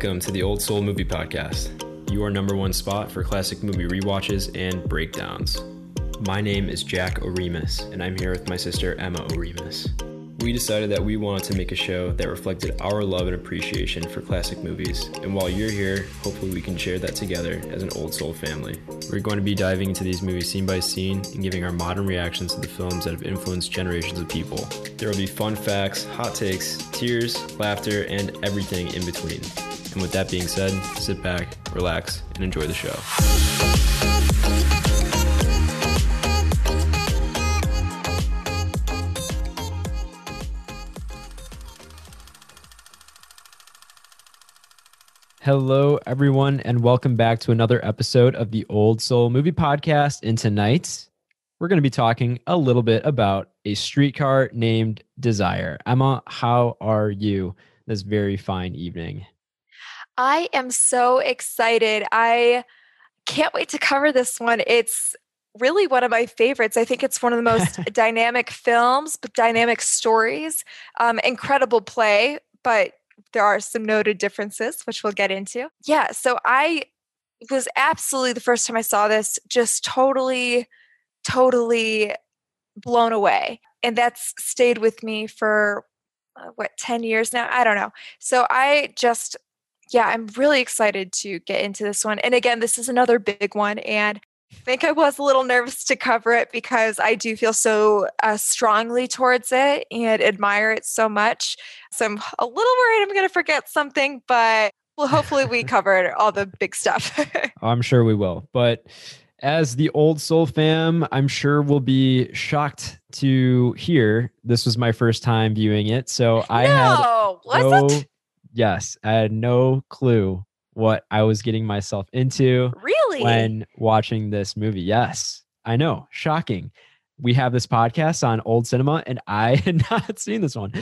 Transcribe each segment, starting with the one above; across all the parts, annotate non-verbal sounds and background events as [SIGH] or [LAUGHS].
Welcome to the Old Soul Movie Podcast, your number one spot for classic movie rewatches and breakdowns. My name is Jack Oremus, and I'm here with my sister Emma Oremus. We decided that we wanted to make a show that reflected our love and appreciation for classic movies, and while you're here, hopefully we can share that together as an old soul family. We're going to be diving into these movies scene by scene and giving our modern reactions to the films that have influenced generations of people. There will be fun facts, hot takes, tears, laughter, and everything in between. And with that being said, sit back, relax, and enjoy the show. Hello, everyone, and welcome back to another episode of the Old Soul Movie Podcast. And tonight, we're going to be talking a little bit about a streetcar named Desire. Emma, how are you this very fine evening? I am so excited. I can't wait to cover this one. It's really one of my favorites. I think it's one of the most [LAUGHS] dynamic films, but dynamic stories. Um, incredible play, but there are some noted differences, which we'll get into. Yeah, so I was absolutely the first time I saw this, just totally, totally blown away. And that's stayed with me for uh, what, 10 years now? I don't know. So I just, yeah, I'm really excited to get into this one. And again, this is another big one. And I think I was a little nervous to cover it because I do feel so uh, strongly towards it and admire it so much. So I'm a little worried I'm going to forget something, but well, hopefully we [LAUGHS] covered all the big stuff. [LAUGHS] I'm sure we will. But as the old soul fam, I'm sure we'll be shocked to hear this was my first time viewing it. So I no, had no? Yes, I had no clue what I was getting myself into Really? when watching this movie. Yes, I know. Shocking. We have this podcast on old cinema, and I [LAUGHS] had not seen this one.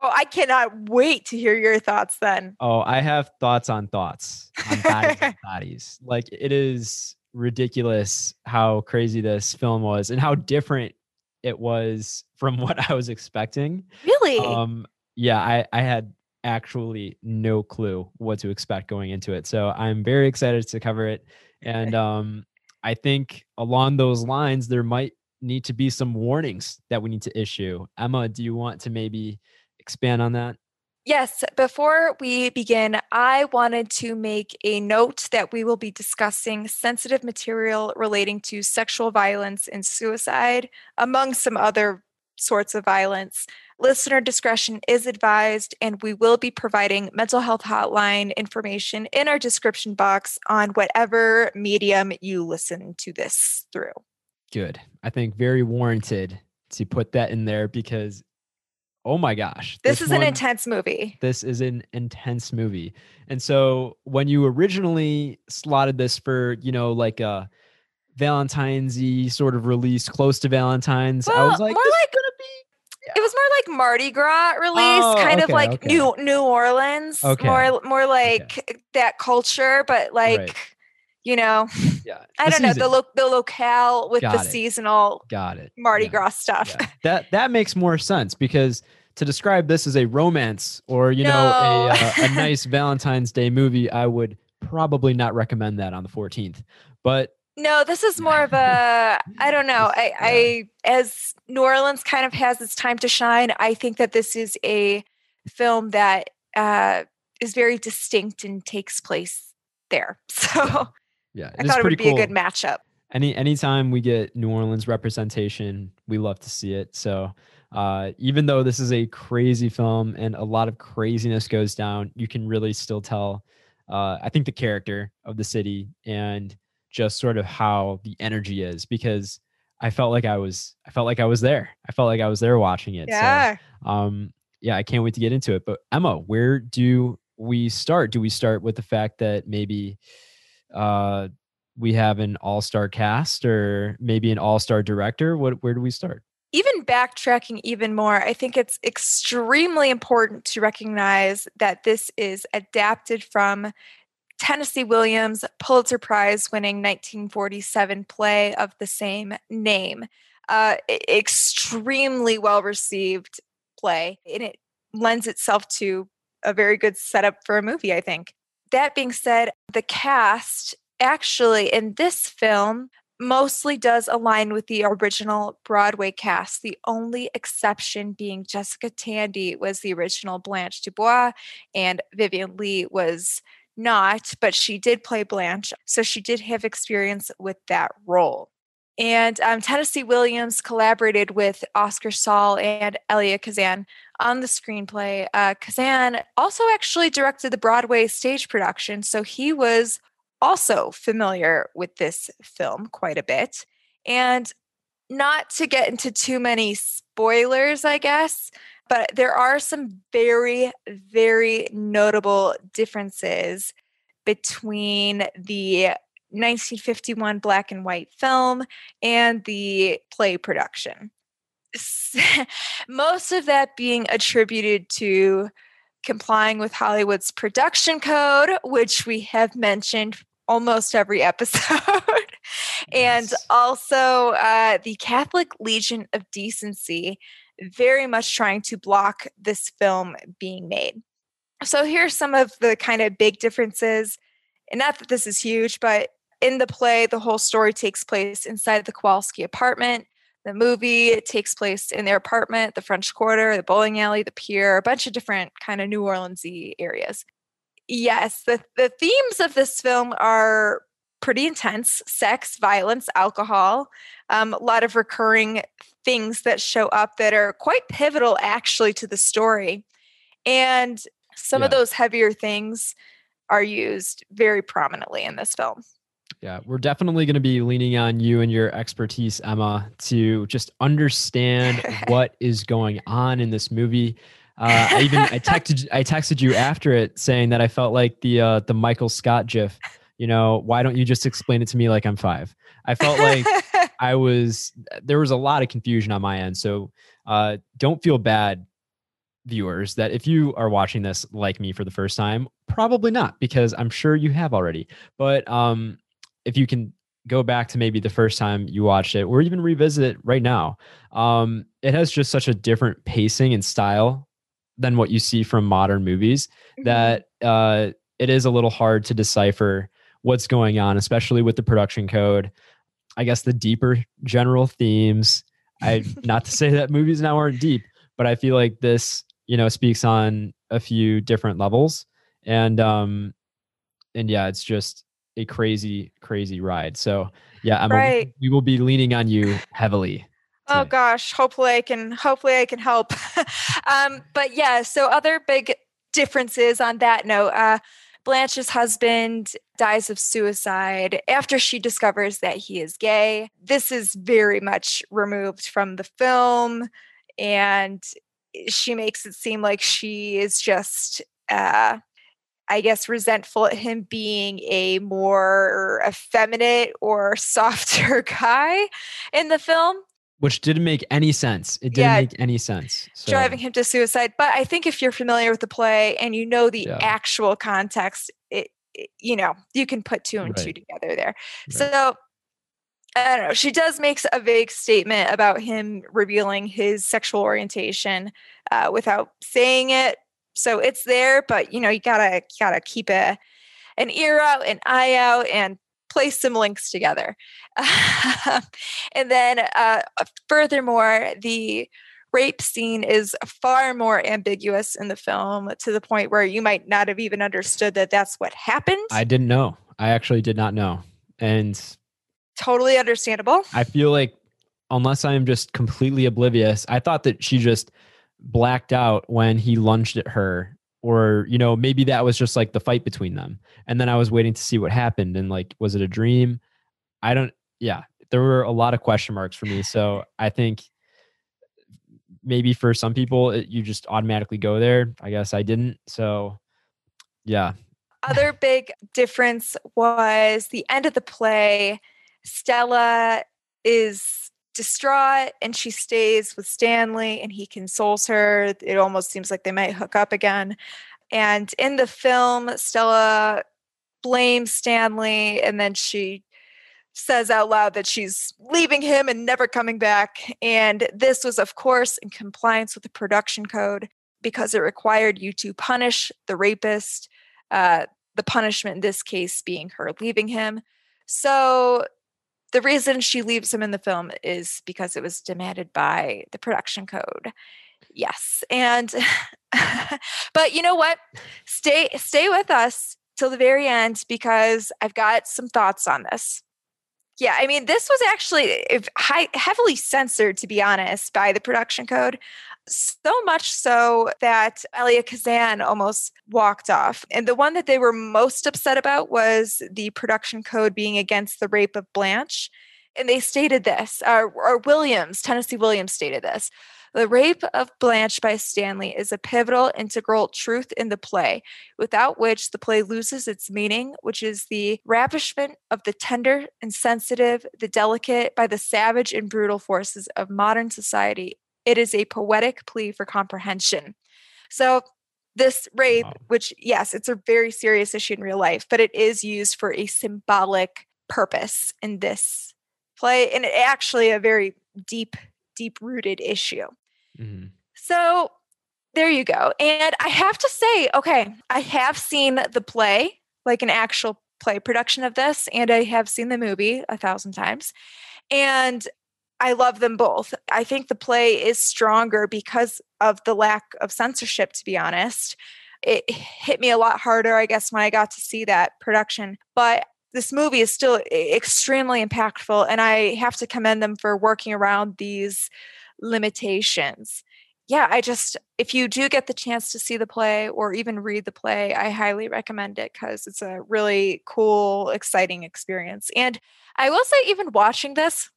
oh, I cannot wait to hear your thoughts then. Oh, I have thoughts on thoughts on bodies on [LAUGHS] bodies. Like it is ridiculous how crazy this film was and how different it was from [LAUGHS] what I was expecting. Really? Um, yeah, I, I had actually no clue what to expect going into it. So I'm very excited to cover it. And um, I think along those lines, there might need to be some warnings that we need to issue. Emma, do you want to maybe expand on that? Yes, before we begin, I wanted to make a note that we will be discussing sensitive material relating to sexual violence and suicide, among some other sorts of violence. Listener discretion is advised, and we will be providing mental health hotline information in our description box on whatever medium you listen to this through. Good. I think very warranted to put that in there because oh my gosh. This, is an intense movie. This is an intense movie. And so when you originally slotted this for, you know, like uh, a Valentine's y sort of release close to Valentine's, I was like, more this like- It was more like Mardi Gras release, Oh, kind of like okay. New New Orleans, Okay, more more like that culture, but like Right. you know, yeah. [LAUGHS] I don't know the lo- the locale with Got the it. seasonal Got it. Mardi Yeah. Gras stuff. Yeah. That that makes more sense because to describe this as a romance or you know a, No. uh, a [LAUGHS] nice Valentine's Day movie, I would probably not recommend that on the 14th. But No, this is more of a I don't know. I, I as New Orleans kind of has its time to shine, I think that this is a film that uh, is very distinct and takes place there. [LAUGHS] So yeah, I thought it would be cool. a good matchup. any anytime we get New Orleans representation, we love to see it. So uh, even though this is a crazy film and a lot of craziness goes down, you can really still tell. Uh, I think the character of the city and just sort of how the energy is because I felt like I was I felt like I was there. I felt like I was there watching it. Yeah. So um yeah, I can't wait to get into it. But Emma, where do we start? Do we start with the fact that maybe uh we have an all-star cast or maybe an all-star director? What where do we start? even backtracking even more, I think it's extremely important to recognize that this is adapted from Tennessee Williams' Pulitzer Prize winning 1947 play of the same name. Uh, extremely well received play, and it lends itself to a very good setup for a movie, I think. that being said, the cast actually in this film mostly does align with the original Broadway cast. The only exception being Jessica Tandy was the original Blanche Dubois, and Vivien Leigh was not, but she did play Blanche. So she did have experience with that role. And um, Tennessee Williams collaborated with Oscar Saul and Elia Kazan on the screenplay. Uh, Kazan also actually directed the Broadway stage production, so he was also familiar with this film quite a bit. And not to get into too many spoilers, I guess, but there are some very, very notable differences between the 1951 black and white film and the play production. [LAUGHS] Most of that being attributed to complying with Hollywood's production code, which we have mentioned almost every [LAUGHS] episode. and yes. also uh, the Catholic Legion of Decency, very much trying to block this film being made. So here's some of the kind of big differences. And not that this is huge, but in the play, the whole story takes place inside the Kowalski apartment. The movie takes place in their apartment, the French Quarter, the bowling alley, the pier, a bunch of different kind of New Orleansy areas. Yes, the, the themes of this film are pretty intense sex, violence, alcohol, um, a lot of recurring things that show up that are quite pivotal actually to the story. And some yeah. of those heavier things are used very prominently in this film. Yeah, we're definitely going to be leaning on you and your expertise, Emma, to just understand [LAUGHS] what is going on in this movie. Uh, I even I [LAUGHS] texted I texted you after it saying that I felt like the uh, the Michael Scott GIF. You know, why don't you just explain it to me like I'm five? I felt like [LAUGHS] I was there was a lot of confusion on my end. So uh, don't feel bad, viewers, that if you are watching this like me for the first time, probably not because I'm sure you have already. But um, if you can go back to maybe the first time you watched it or even revisit it right now um, it has just such a different pacing and style than what you see from modern movies mm-hmm. that uh, it is a little hard to decipher what's going on especially with the production code i guess the deeper general themes i [LAUGHS] not to say that movies now aren't deep but i feel like this you know speaks on a few different levels and um and yeah it's just a crazy, crazy ride. So yeah, Emma, right. we will be leaning on you heavily. Oh gosh, hopefully I can hopefully I can help. [LAUGHS] um, but yeah, so other big differences on that note, uh, Blanche's husband dies of suicide after she discovers that he is gay. This is very much removed from the film, and she makes it seem like she is just uh, I guess, resentful at him being a more effeminate or [LAUGHS] softer guy in the film. Which didn't make any sense. It didn't yeah, make any sense. So. Driving him to suicide. But I think if you're familiar with the play and you know the yeah. actual context, it, it, you know, you can put two and right. two together there. Right. So I don't know. She does makes a vague statement about him revealing his sexual orientation uh, without saying it so it's there, but you know, you gotta gotta keep a an ear out, an eye out, and place some links together. [LAUGHS] and then, uh, furthermore, the rape scene is far more ambiguous in the film to the point where you might not have even understood that that's what happened. I didn't know. I actually did not know. And totally understandable. I feel like unless I am just completely oblivious, I thought that she just blacked out when he lunged at her or you know maybe that was just like the fight between them. And then i was waiting to see what happened and like was it a dream? I don't yeah there were a lot of question marks for me. So i think maybe for some people it, you just automatically go there. I guess i didn't. So yeah. Other [LAUGHS] big difference was the end of the play. Stella is distraught and she stays with Stanley and he consoles her. It almost seems like they might hook up again. And in the film, Stella blames Stanley and then she says out loud that she's leaving him and never coming back. And this was, of course, in compliance with the production code because it required you to punish the rapist. Uh, the punishment in this case being her leaving him. So the reason she leaves him in the film is because it was demanded by the production code. Yes. And [LAUGHS] but you know what? Stay stay with us till the very end because I've got some thoughts on this. Yeah, I mean, this was actually high, heavily censored, to be honest, by the production code. So much so that Elia Kazan almost walked off. And the one that they were most upset about was the production code being against the rape of Blanche. And they stated this, uh, or Williams, Tennessee Williams stated this. The rape of Blanche by Stanley is a pivotal, integral truth in the play, without which the play loses its meaning, which is the ravishment of the tender and sensitive, the delicate by the savage and brutal forces of modern society. It is a poetic plea for comprehension. So, this rape, wow. which, yes, it's a very serious issue in real life, but it is used for a symbolic purpose in this play, and it actually a very deep, deep rooted issue. Mm-hmm. So there you go. And I have to say, okay, I have seen the play, like an actual play production of this, and I have seen the movie a thousand times. And I love them both. I think the play is stronger because of the lack of censorship, to be honest. It hit me a lot harder, I guess, when I got to see that production. But this movie is still extremely impactful, and I have to commend them for working around these limitations. Yeah, I just, if you do get the chance to see the play or even read the play, I highly recommend it because it's a really cool, exciting experience. And I will say, even watching this,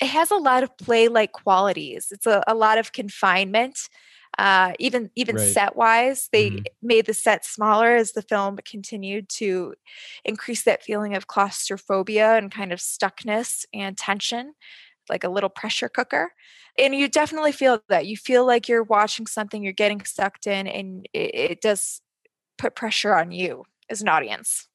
it has a lot of play like qualities. It's a, a lot of confinement. Uh, even even right. set wise, they mm-hmm. made the set smaller as the film continued to increase that feeling of claustrophobia and kind of stuckness and tension, like a little pressure cooker and you definitely feel that you feel like you're watching something you're getting sucked in and it, it does put pressure on you as an audience.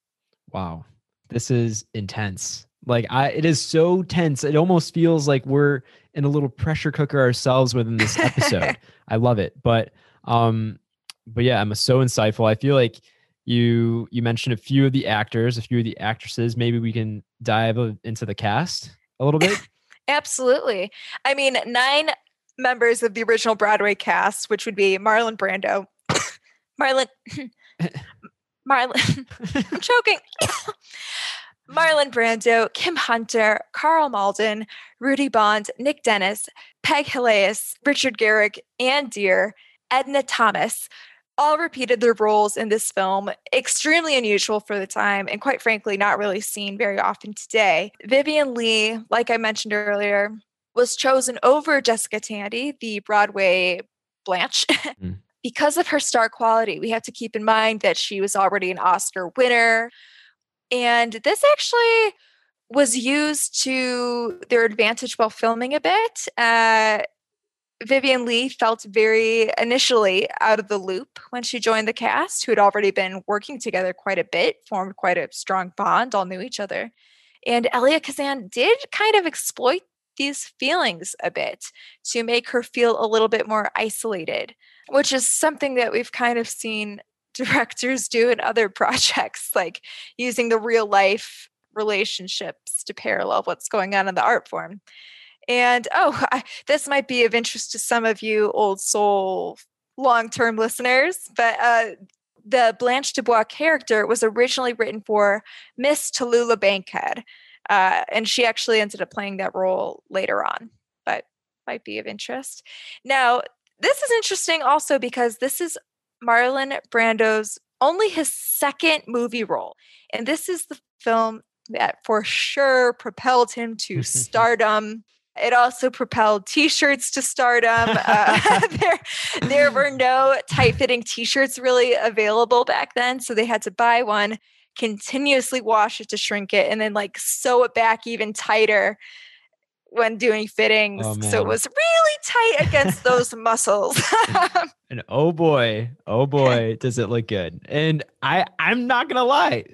Wow. This is intense. Like i it is so tense it almost feels like we're in a little pressure cooker ourselves within this episode. [LAUGHS] I love it but um but yeah i'm so insightful. I feel like you you mentioned a few of the actors a few of the actresses. Maybe we can dive into the cast a little bit [LAUGHS] Absolutely. I mean, nine members of the original Broadway cast, which would be Marlon Brando, [COUGHS] Marlon, [COUGHS] Marlon, [COUGHS] I'm [LAUGHS] choking. Marlon Brando, Kim Hunter, Karl Malden, Rudy Bond, Nick Dennis, Peg Hillis, Richard Garrick, Ann Dere, Edna Thomas, all repeated their roles in this film, extremely unusual for the time, and quite frankly, not really seen very often today. Vivien Leigh, like I mentioned earlier, was chosen over Jessica Tandy, the Broadway Blanche. Mm. [LAUGHS] because of her star quality, we have to keep in mind that she was already an Oscar winner. And this actually was used to their advantage while filming a bit. Uh, Vivien Leigh felt very initially out of the loop when she joined the cast, who had already been working together quite a bit, formed quite a strong bond, all knew each other. And Elia Kazan did kind of exploit these feelings a bit to make her feel a little bit more isolated, which is something that we've kind of seen [LAUGHS] directors do in other projects, [LAUGHS] like using the real life relationships to parallel what's going on in the art form. And oh, [LAUGHS] I, this might be of interest to some of you old soul long term listeners, but uh, the Blanche Dubois character was originally written for Miss Tallulah Bankhead. Uh, and she actually ended up playing that role later on, but might be of interest. Now, this is interesting also because this is Marlon Brando's only his second movie role. And this is the film that for sure propelled him to [LAUGHS] stardom. It also propelled T-shirts to stardom. Uh, [LAUGHS] [LAUGHS] there, there were no tight-fitting T-shirts really available back then, so they had to buy one, continuously wash it to shrink it, and then like sew it back even tighter when doing fittings. Oh, so it was really tight against those muscles. and, [LAUGHS] and oh boy, oh boy, does it look good. And I I'm not gonna lie.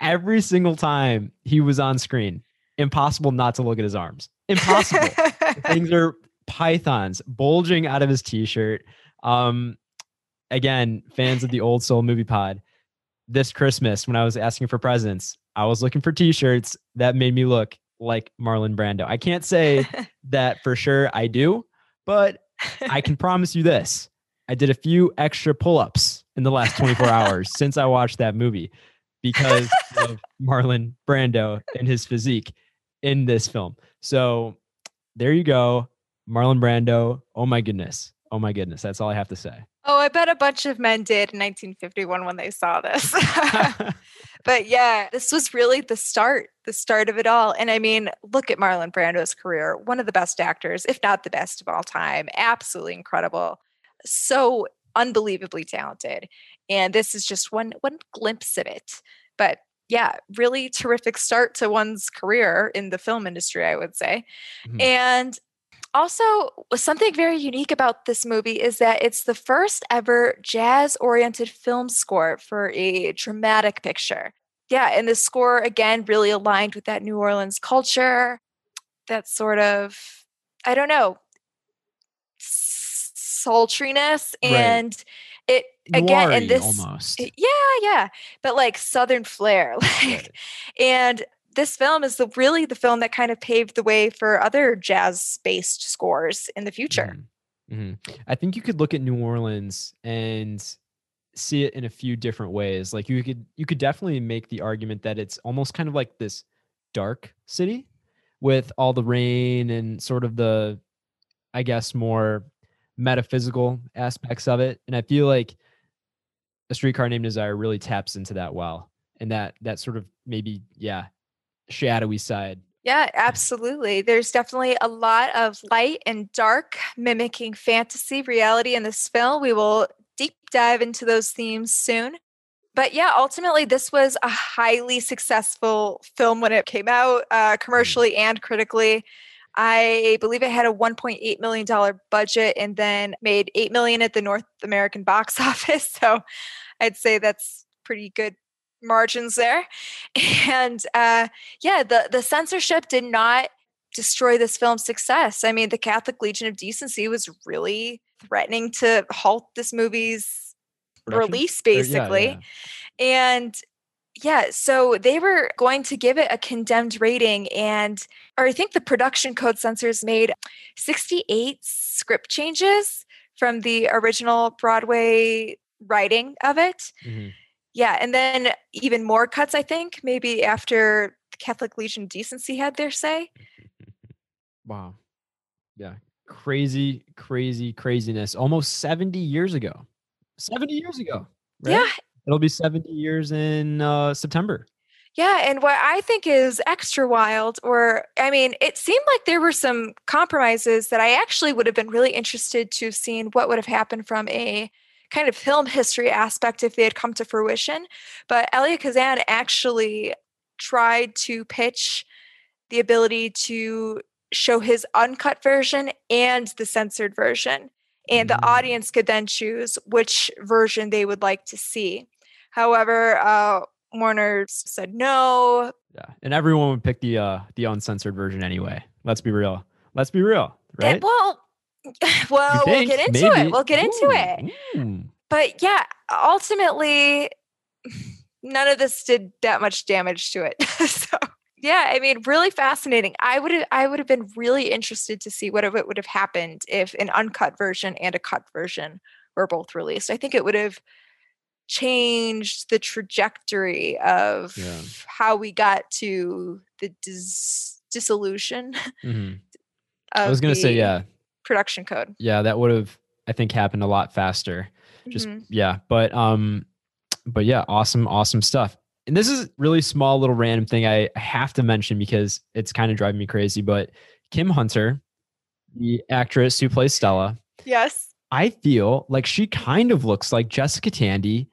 Every single time he was on screen, impossible not to look at his arms. Impossible. [LAUGHS] Things are pythons bulging out of his t-shirt. Um, again, fans of the old soul movie pod, this Christmas when I was asking for presents, I was looking for t-shirts that made me look like Marlon Brando. I can't say [LAUGHS] that for sure I do, but I can promise you this. I did a few extra pull-ups in the last 24 hours [LAUGHS] since I watched that movie because of Marlon Brando and his physique in this film. So there you go. Marlon Brando. Oh my goodness. Oh my goodness. That's all I have to say. Oh, I bet a bunch of men did in 1951 when they saw this. [LAUGHS] but yeah, this was really the start, the start of it all. And I mean, look at Marlon Brando's career, one of the best actors, if not the best of all time. Absolutely incredible. So unbelievably talented. And this is just one one glimpse of it. But yeah, really terrific start to one's career in the film industry, I would say. Mm-hmm. And also, something very unique about this movie is that it's the first ever jazz oriented film score for a dramatic picture. Yeah, and the score, again, really aligned with that New Orleans culture, that sort of, I don't know, sultriness. And right. Again, and this, almost. yeah, yeah, but like Southern flair. [LAUGHS] Like, and this film is the really the film that kind of paved the way for other jazz based scores in the future. Mm-hmm. Mm-hmm. I think you could look at New Orleans and see it in a few different ways. Like you could you could definitely make the argument that it's almost kind of like this dark city with all the rain and sort of the I guess more metaphysical aspects of it. And I feel like a streetcar named Desire really taps into that well. And that that sort of maybe, yeah, shadowy side. Yeah, absolutely. There's definitely a lot of light and dark mimicking fantasy reality in this film. We will deep dive into those themes soon. But yeah, ultimately, this was a highly successful film when it came out, uh, mm. commercially and critically. I believe it had a 1.8 million dollar budget and then made 8 million at the North American box [LAUGHS] office. So I'd say that's pretty good margins there. And uh, yeah, the the censorship did not destroy this film's success. I mean, the Catholic Legion of Decency was really threatening to halt this movie's Production? release, basically. yeah, yeah. And yeah, so they were going to give it a condemned rating, and or I think the production code censors made 68 script changes from the original Broadway writing of it. Mm-hmm. Yeah, and then even more cuts, I think, maybe after the Catholic Legion Decency had their say. [LAUGHS] Wow. Yeah. Crazy, crazy, craziness. Almost 70 years ago. 70 years ago. Right? Yeah. It'll be 70 years in uh, September. Yeah, and what I think is extra wild, or I mean, it seemed like there were some compromises that I actually would have been really interested to have seen what would have happened from a kind of film history aspect if they had come to fruition. But Elia Kazan actually tried to pitch the ability to show his uncut version and the censored version. And the mm. audience could then choose which version they would like to see. However, uh, Warner said no. Yeah, and everyone would pick the uh, the uncensored version anyway. Let's be real. Let's be real, right? well, [LAUGHS] well, we'll get into Maybe. it. We'll get into Ooh. it. But yeah, ultimately, none of this did that much damage to it. [LAUGHS] so yeah, I mean, really fascinating. I would have, I would have been really interested to see what it would have happened if an uncut version and a cut version were both released. I think it would have changed the trajectory of yeah. how we got to the dis- dissolution. Mm-hmm. [LAUGHS] I was going to say, yeah, production code. Yeah, that would have I think happened a lot faster. Just mm-hmm. yeah, but um but yeah, awesome awesome stuff. And this is really small little random thing I have to mention because it's kind of driving me crazy, but Kim Hunter, the actress who plays Stella. Yes. I feel like she kind of looks like Jessica Tandy,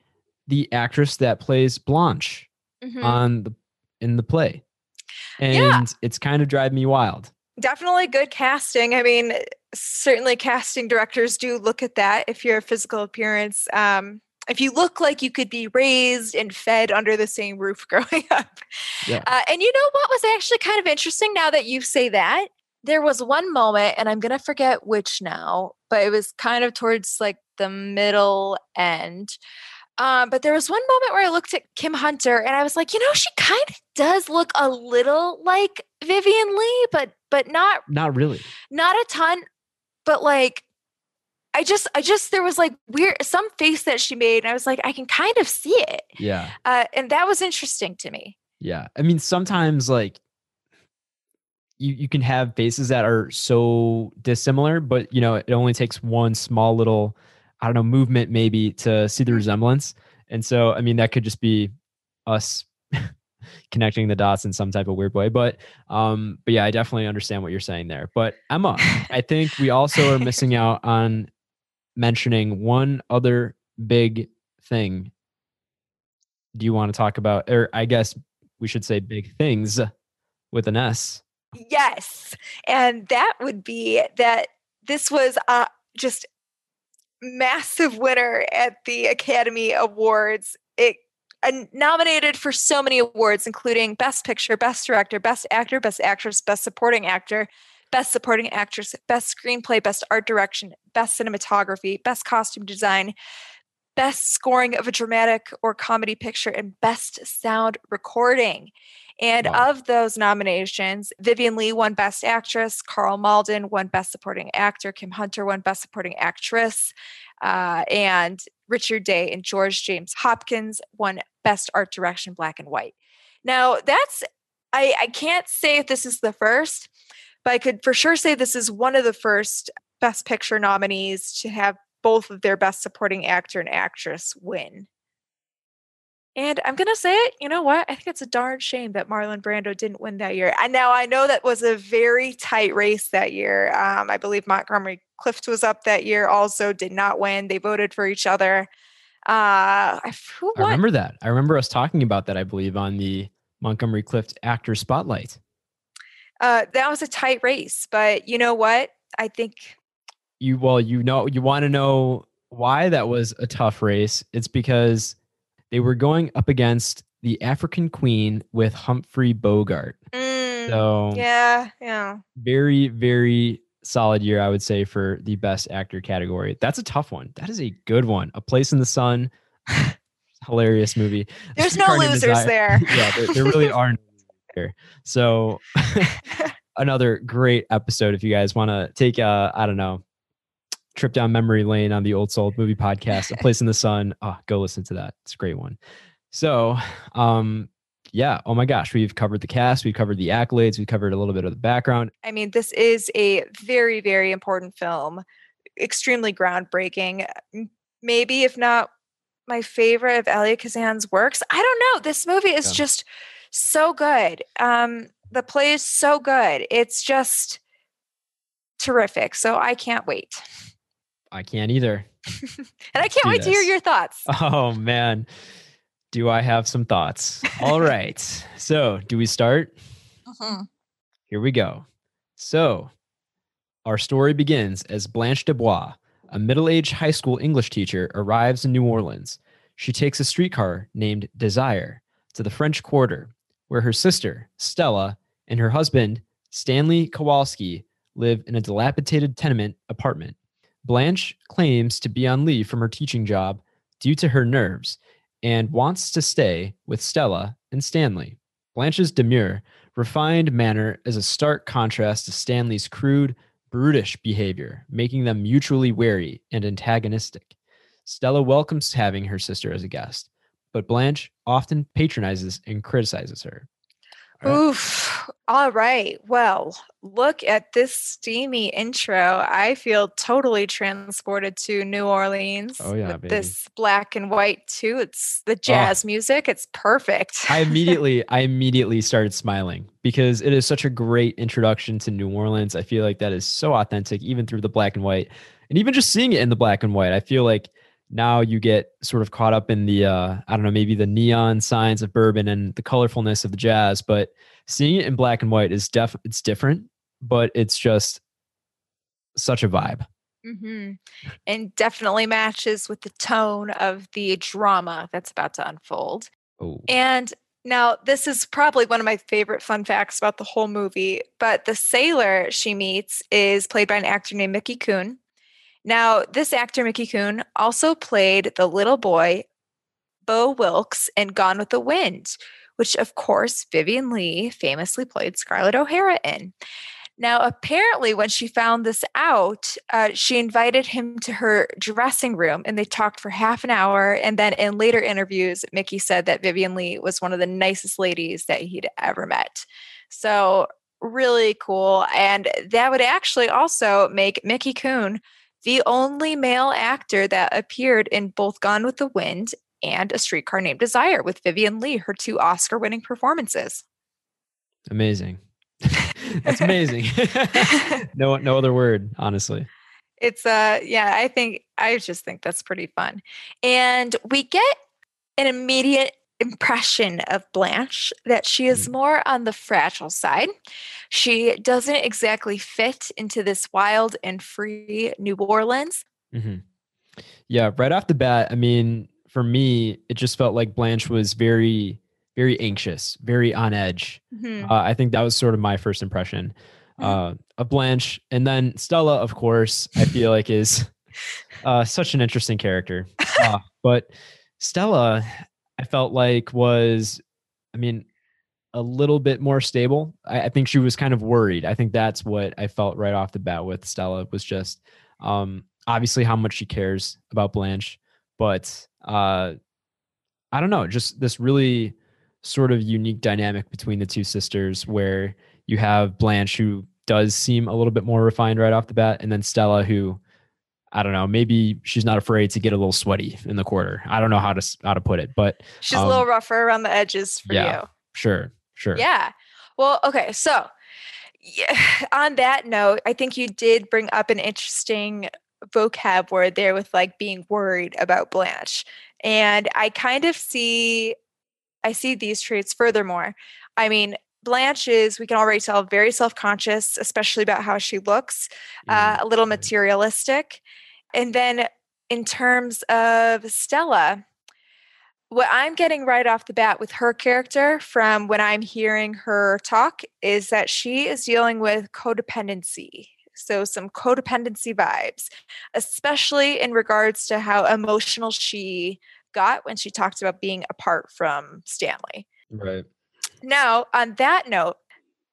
the actress that plays Blanche mm-hmm. on the in the play. And yeah. it's kind of driving me wild. Definitely good casting. I mean, certainly casting directors do look at that if your physical appearance um, if you look like you could be raised and fed under the same roof [LAUGHS] growing up yeah. Uh, and you know what was actually kind of interesting now that you say that there was one moment and i'm going to forget which now but it was kind of towards like the middle end Um, but there was one moment where I looked at Kim Hunter and I was like, you know, she kind of does look a little like Vivien Leigh, but but not Not really. not a ton, but like I just I just there was like weird some face that she made, and I was like, I can kind of see it. Yeah. Uh, and that was interesting to me. Yeah. I mean, sometimes like you you can have faces that are so dissimilar, but you know, it only takes one small little, I don't know, movement maybe to see the resemblance. And so, I mean, that could just be us [LAUGHS] connecting the dots in some type of weird way. But um, but yeah, I definitely understand what you're saying there. But Emma, I [LAUGHS] think we also are missing out on mentioning one other big thing. Do you want to talk about, or I guess we should say big things with an S? Yes. And that would be that this was uh, just massive winner at the Academy Awards. It uh, nominated for so many awards, including Best Picture, Best Director, Best Actor, Best Actress, Best Supporting Actor, Best Supporting Actress, Best Screenplay, Best Art Direction, Best Cinematography, Best Costume Design, Best Scoring of a Dramatic or Comedy Picture, and Best Sound Recording. And Wow. of those nominations, Vivien Leigh won Best Actress, Karl Malden won Best Supporting Actor, Kim Hunter won Best Supporting Actress, uh, and Richard Day and George James Hopkins won Best Art Direction, Black and White. Now, that's, I, I can't say if this is the first, but I could for sure say this is one of the first Best Picture nominees to have both of their Best Supporting Actor and Actress win. And I'm gonna say it. You know what? I think it's a darn shame that Marlon Brando didn't win that year. And now I know that was a very tight race that year. Um, I believe Montgomery Clift was up that year. Also, did not win. They voted for each other. Uh, I, I remember that. I remember us talking about that, I believe, on the Montgomery Clift actor spotlight. Uh, that was a tight race. But you know what? I think You well, you know, you want to know why that was a tough race. It's because they were going up against the African Queen with Humphrey Bogart. mm, So yeah, yeah. very, very solid year, I would say, for the best actor category. That's a tough one. That is a good one. A Place in the Sun. [LAUGHS] Hilarious movie. There's [LAUGHS] no losers [LAUGHS] there. yeah, there, there really are no losers here. So another great episode if you guys want to take a, I don't know, trip down memory lane on the old soul movie podcast, A Place in the Sun. Oh, go listen to that. It's a great one. So um yeah, oh my gosh, we've covered the cast, we've covered the accolades, We've covered a little bit of the background. I mean, this is a very, very important film, extremely groundbreaking. Maybe, if not my favorite of Elia Kazan's works. I don't know. This movie is Yeah. just so good. Um, the play is so good. It's just terrific. So I can't wait. I can't either. [LAUGHS] And I can't wait to hear your thoughts. Oh man. Do I have some thoughts? All [LAUGHS] right. So, do we start? Mhm. Here we go. So, our story begins as Blanche Dubois, a middle aged high school English teacher, arrives in New Orleans. She takes a streetcar named Desire to the French Quarter, where her sister, Stella, and her husband, Stanley Kowalski, live in a dilapidated tenement apartment. Blanche claims to be on leave from her teaching job due to her nerves and wants to stay with Stella and Stanley. Blanche's demure, refined manner is a stark contrast to Stanley's crude, brutish behavior, making them mutually wary and antagonistic. Stella welcomes having her sister as a guest, but Blanche often patronizes and criticizes her. Right. Oof. All right. Well, look at this steamy intro. I feel totally transported to New oh, Orleans. Oh, yeah, with baby. This black and white too. It's the jazz music. It's perfect. I [LAUGHS] immediately I immediately started smiling because it is such a great introduction to New Orleans. I feel like that is so authentic even through the black and white. And even just seeing it in the black and white, I feel like now you get sort of caught up in the uh I don't know, maybe the neon signs of bourbon and the colorfulness of the jazz, but seeing it in black and white is def it's different, but it's just such a vibe. hmm And definitely matches with the tone of the drama that's about to unfold. Oh. And now, this is probably one of my favorite fun facts about the whole movie, but the sailor she meets is played by an actor named Mickey Kuhn. Now, this actor, Mickey Kuhn, also played the little boy Beau Wilkes in Gone with the Wind, which of course Vivien Leigh famously played Scarlett O'Hara in. Now, apparently, when she found this out, uh, she invited him to her dressing room and they talked for half an hour. And then in later interviews, Mickey said that Vivien Leigh was one of the nicest ladies that he'd ever met. So, really cool. And that would actually also make Mickey Kuhn the only male actor that appeared in both Gone with the Wind and A Streetcar Named Desire with Vivien Leigh, her two Oscar winning performances. Amazing. [LAUGHS] That's amazing. [LAUGHS] no, no other word, honestly. It's uh, yeah, I think I just think that's pretty fun, and we get an immediate impression of Blanche that she is Mm. more on the fragile side. She doesn't exactly fit into this wild and free New Orleans. hmm Yeah, right off the bat, I mean, for me, it just felt like Blanche was very, very anxious, very on edge. Mhm. Uh, I think that was sort of my first impression Mhm. uh, of Blanche, and then Stella, of course, I feel like is [LAUGHS] uh, such an interesting character. Uh, but Stella, I felt like was, I mean, a little bit more stable. I, I think she was kind of worried. I think that's what I felt right off the bat with Stella was just um, obviously how much she cares about Blanche, but uh, I don't know, just this really sort of unique dynamic between the two sisters where you have Blanche who does seem a little bit more refined right off the bat, and then Stella who I don't know, maybe she's not afraid to get a little sweaty in the quarter. I don't know how to how to put it, but She's Um, a little rougher around the edges for yeah, you. sure, sure. Yeah. Well, okay. So, yeah, [LAUGHS] on that note, I think you did bring up an interesting vocab word there with like being worried about Blanche. And I kind of see, I see these traits furthermore. I mean, Blanche is, we can already tell, very self conscious, especially about how she looks, uh, Mm, a little materialistic. And then in terms of Stella, what I'm getting right off the bat with her character from when I'm hearing her talk is that she is dealing with codependency. So, some codependency vibes, especially in regards to how emotional she got when she talked about being apart from Stanley. Right. Now, on that note,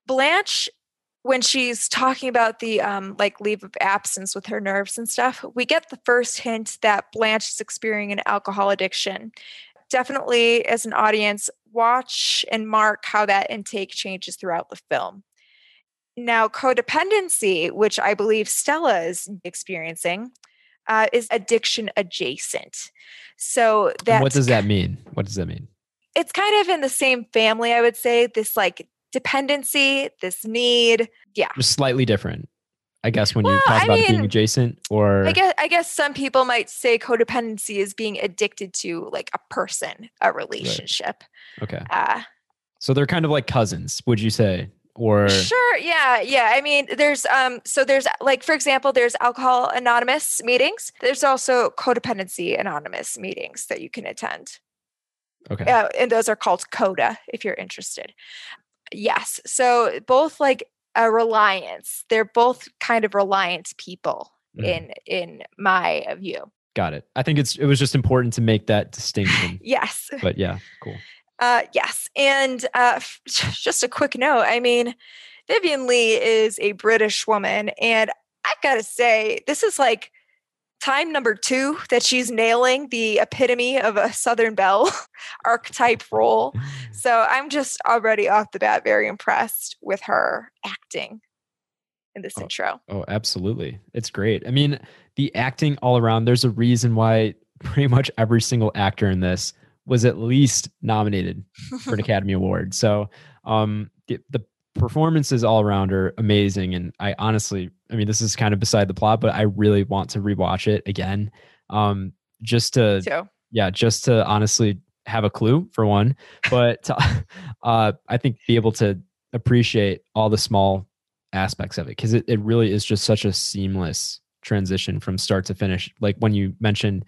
Blanche, when she's talking about the um, like leave of absence with her nerves and stuff, we get the first hint that Blanche is experiencing an alcohol addiction. Definitely, as an audience, watch and mark how that intake changes throughout the film. Now, codependency, which I believe Stella is experiencing, uh, is addiction adjacent. So And that's what does that mean? What does that mean? it's kind of in the same family, I would say. This like dependency, this need. Yeah. Just slightly different, I guess, when you talk I about it being adjacent or I guess I guess some people might say codependency is being addicted to like a person, a relationship. okay. Uh So they're kind of like cousins, would you say? Or sure, yeah, yeah. I mean, there's um so there's like for example, there's alcohol anonymous meetings. There's also codependency anonymous meetings that you can attend. okay. uh, and those are called coda if you're interested yes so both like a reliance they're both kind of reliance people Mhm. in in my view Got it. I think it's it was just important to make that [LAUGHS] distinction. yes but yeah, cool. uh yes and uh f- [LAUGHS] just a quick note i mean vivien leigh is a british woman and i gotta say this is like time number two that she's nailing the epitome of a southern belle [LAUGHS] archetype role So I'm just already off the bat very impressed with her acting in this Oh. intro. Oh, absolutely. It's great. I mean, the acting all around, there's a reason why [LAUGHS] pretty much every single actor in this was at least nominated for an [LAUGHS] Academy Award. So um the, the performances all around are amazing. And I honestly, I mean, this is kind of beside the plot, but I really want to rewatch it again. Um just to so yeah, just to honestly have a clue for one, but to, [LAUGHS] uh, I think be able to appreciate all the small aspects of it because it, it really is just such a seamless transition from start to finish. Like when you mentioned,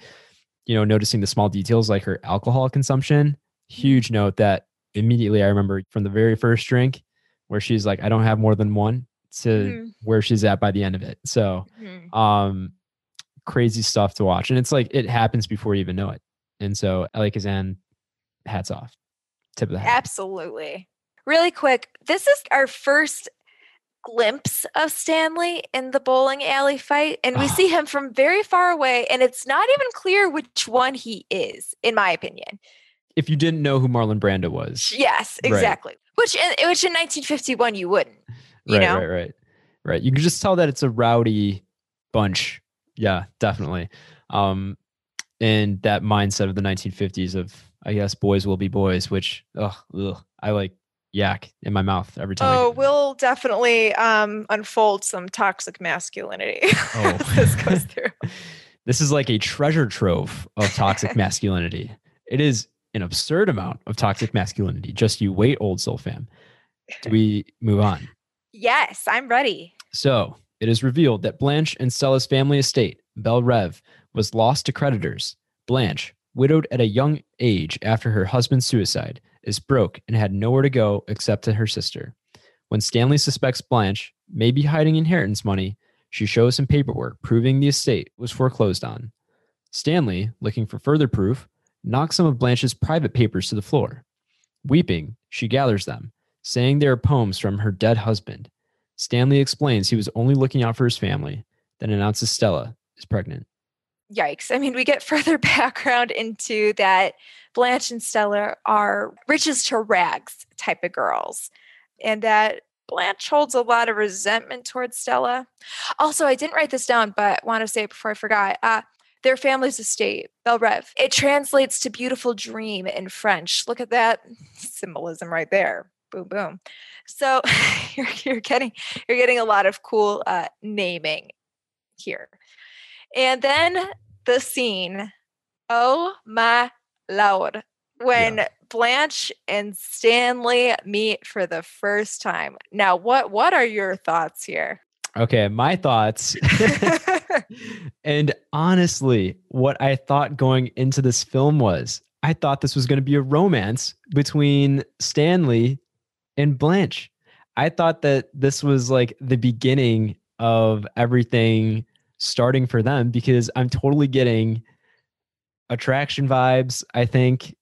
you know, noticing the small details like her alcohol consumption, huge note that immediately I remember from the very first drink where she's like, I don't have more than one to Mhm. where she's at by the end of it. So, mhm. um, crazy stuff to watch. And it's like, it happens before you even know it And so Elia Kazan, hats off. Tip of the hat. Absolutely. Really quick, this is our first glimpse of Stanley in the bowling alley fight, and we see [SIGHS] him from very far away, and it's not even clear which one he is, in my opinion. If you didn't know who Marlon Brando was. Yes, Right. exactly. Which, in, which in 1951 you wouldn't. You right, know? right, right. Right. You can just tell that it's a rowdy bunch. Yeah, definitely. Um, and that mindset of the 1950s of, I guess, boys will be boys, which, ugh, ugh, I like yak in my mouth every time. Oh, we'll definitely um, unfold some toxic masculinity [LAUGHS] Oh. this goes through. [LAUGHS] This is like a treasure trove of toxic [LAUGHS] masculinity. It is an absurd amount of toxic masculinity. Just you wait, old soul fam. Do we move on? Yes, I'm ready. So it is revealed that Blanche and Stella's family estate, Belle Reve, was lost to creditors. Blanche, widowed at a young age after her husband's suicide, is broke and had nowhere to go except to her sister. When Stanley suspects Blanche may be hiding inheritance money, she shows him paperwork proving the estate was foreclosed on. Stanley, looking for further proof, knocks some of Blanche's private papers to the floor. Weeping, she gathers them, saying they are poems from her dead husband. Stanley explains he was only looking out for his family, then announces Stella is pregnant. Yikes. I mean, we get [LAUGHS] further background into that Blanche and Stella are riches to rags type of girls, and that Blanche holds a lot of resentment towards Stella. Also, I didn't write this down, but want to say it before I forgot. Uh, their family's estate, Belle Reve. It translates to beautiful dream in French. Look at that [LAUGHS] symbolism right there. Boom, boom. So [LAUGHS] you're, you're getting you're getting a lot of cool uh, naming here. And then the scene. Oh my lord. When Blanche and Stanley meet for the first time. Now, what what are your thoughts here? Okay, my thoughts. [LAUGHS] [LAUGHS] and honestly, what I thought going into this film was I thought this was going to be a romance between Stanley and Blanche. I thought that this was like the beginning of everything starting for them because I'm totally getting attraction vibes, I think,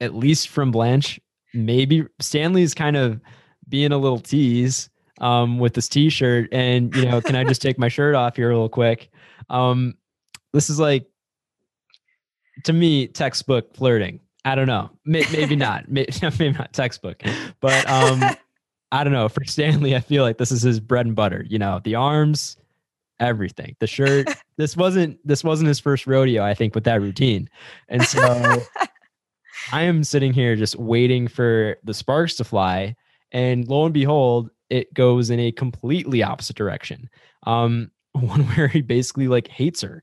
at least from Blanche. Maybe Stanley's kind of being a little tease um, with this t-shirt and you know can i just take my shirt off here real quick um, this is like to me textbook flirting i don't know. Maybe [LAUGHS] not. [LAUGHS] Maybe not textbook. But um, i don't know. For stanley i feel like this is his bread and butter you know the arms everything. The shirt. [LAUGHS] This wasn't this wasn't his first rodeo i think with that routine. And so i am sitting here just waiting for the sparks to fly. And lo and behold it goes in a completely opposite direction. Um one where he basically like hates her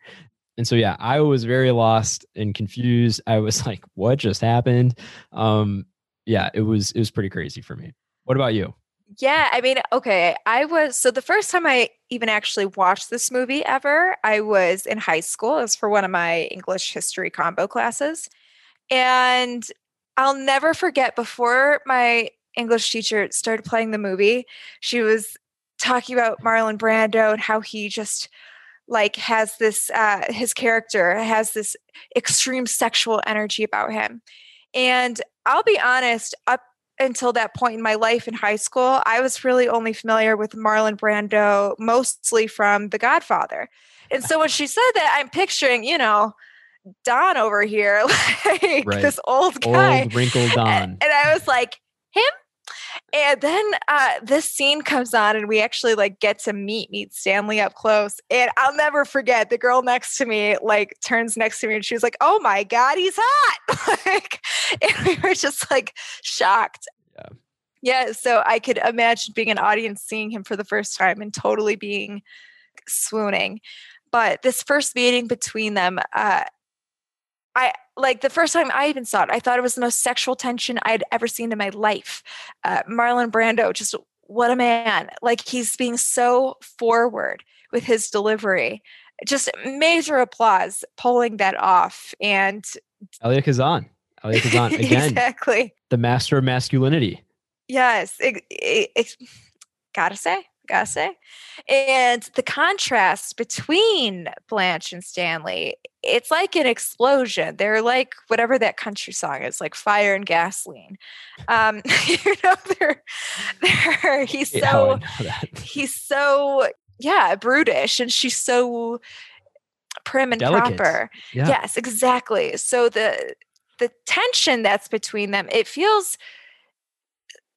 and so yeah i was very lost and confused i was [LAUGHS] like what just happened um yeah it was it was pretty crazy for me what about you Yeah, I mean, okay. I was so the first time I even actually watched this movie ever, I was in high school. It was for one of my English history combo classes. And I'll never forget before my English teacher started playing the movie, she was talking about Marlon Brando and how he just like has this uh his character has this extreme sexual energy about him. And I'll be honest, up until that point in my life in high school, I was really only familiar with Marlon Brando mostly from The Godfather. And so when she said that, I'm picturing, you know, Don over here, [LAUGHS] like Right. this old guy. old wrinkled don And I was like, him? And then uh, this scene comes on, and we actually like get to meet meet Stanley up close. And I'll never forget the girl next to me like turns next to me, and she was like, "Oh my god, he's hot!" [LAUGHS] like, and we were just like shocked. Yeah. Yeah. So I could imagine being an audience seeing him for the first time and totally being swooning. But this first meeting between them, uh, I like the first time I even saw it, I thought it was the most sexual tension I'd ever seen in my life. Uh, Marlon Brando, just what a man. Like he's being so forward with his delivery. Just major applause pulling that off. And elia kazan elia kazan [LAUGHS] again exactly. the master of masculinity Yes. It, it, it- gotta say, gotta say. And the contrast between Blanche and Stanley it's like an explosion. They're like whatever that country song is, like fire and gasoline. Um, [LAUGHS] you know, they're, they're he's so he's so yeah brutish, and she's so prim and Delicate. proper. Yeah. Yes, exactly. So the the tension that's between them, it feels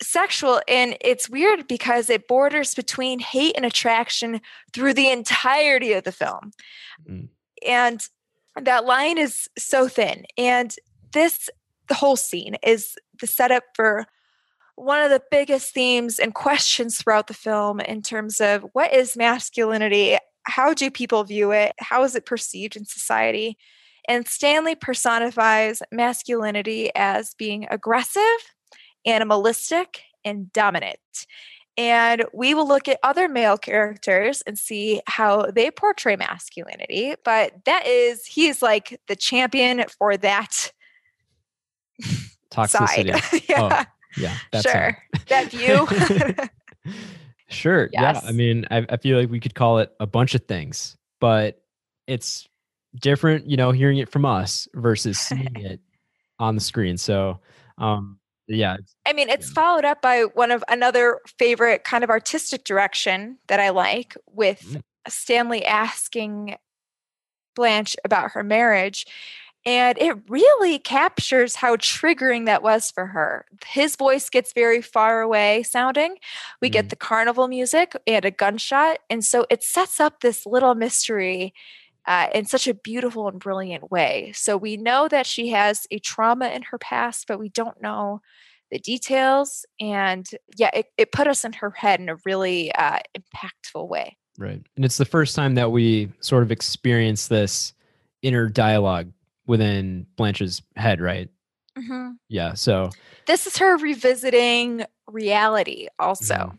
sexual and it's weird because it borders between hate and attraction through the entirety of the film. Mm. And that line is so thin. And this the whole scene is the setup for one of the biggest themes and questions throughout the film in terms of what is masculinity? How do people view it? How is it perceived in society? And stanley personifies masculinity as being aggressive animalistic and dominant and we will look at other male characters and see how they portray masculinity but that is he's like the champion for that Toxicity. side [LAUGHS] yeah Yeah. That's him. sure that view [LAUGHS] Sure. Yeah. I mean, I, I feel like we could call it a bunch of things, but it's different, you know, hearing it from us versus seeing [LAUGHS] it on the screen. So, um, yeah, I mean, it's Yeah. followed up by one of another favorite kind of artistic direction that I like with Mm. Stanley asking Blanche about her marriage. And it really captures how triggering that was for her. His voice gets very far away sounding. We Mhm. get the carnival music and a gunshot. And so it sets up this little mystery uh, in such a beautiful and brilliant way. So we know that she has a trauma in her past, but we don't know the details. And yeah, it, it put us in her head in a really uh, impactful way. right. And it's the first time that we sort of experience this inner dialogue within Blanche's head, right? Yeah. So, This is her revisiting reality, also. mhm,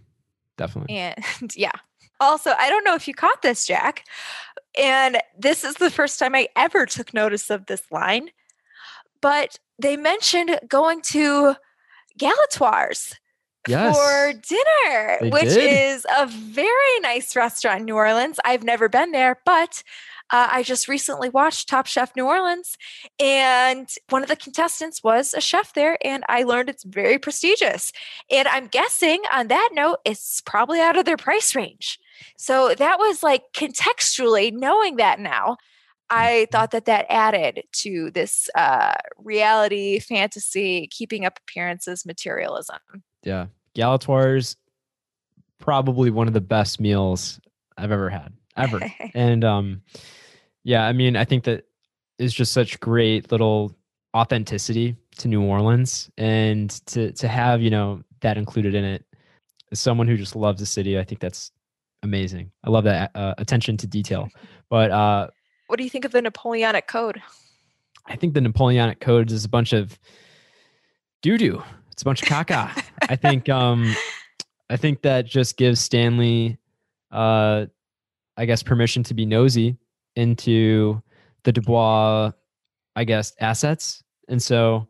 definitely. And [LAUGHS] yeah. Also, I don't know if you caught this, Jack. And this is the first time I ever took notice of this line. But they mentioned going to Galatoire's Yes. for dinner, which did? is a very nice restaurant in New Orleans. I've never been there, but uh, I just recently watched Top Chef New Orleans, and one of the contestants was a chef there, and I learned it's very prestigious. And I'm guessing on that note, it's probably out of their price range. So that was like contextually knowing that now. I thought that that added to this uh, reality, fantasy, keeping up appearances, materialism. Yeah. Galatoire's probably one of the best meals I've ever had, ever. [LAUGHS] and um yeah i mean i think that is just such great little authenticity to new orleans and to to have you know that included in it as someone who just loves the city i think that's amazing. I love that uh, attention to detail. But uh What do you think of the Napoleonic Code? i think the napoleonic codes is a bunch of doo-doo. It's a bunch of caca. I think um i think that just gives stanley uh i guess permission to be nosy into the dubois i guess assets. And so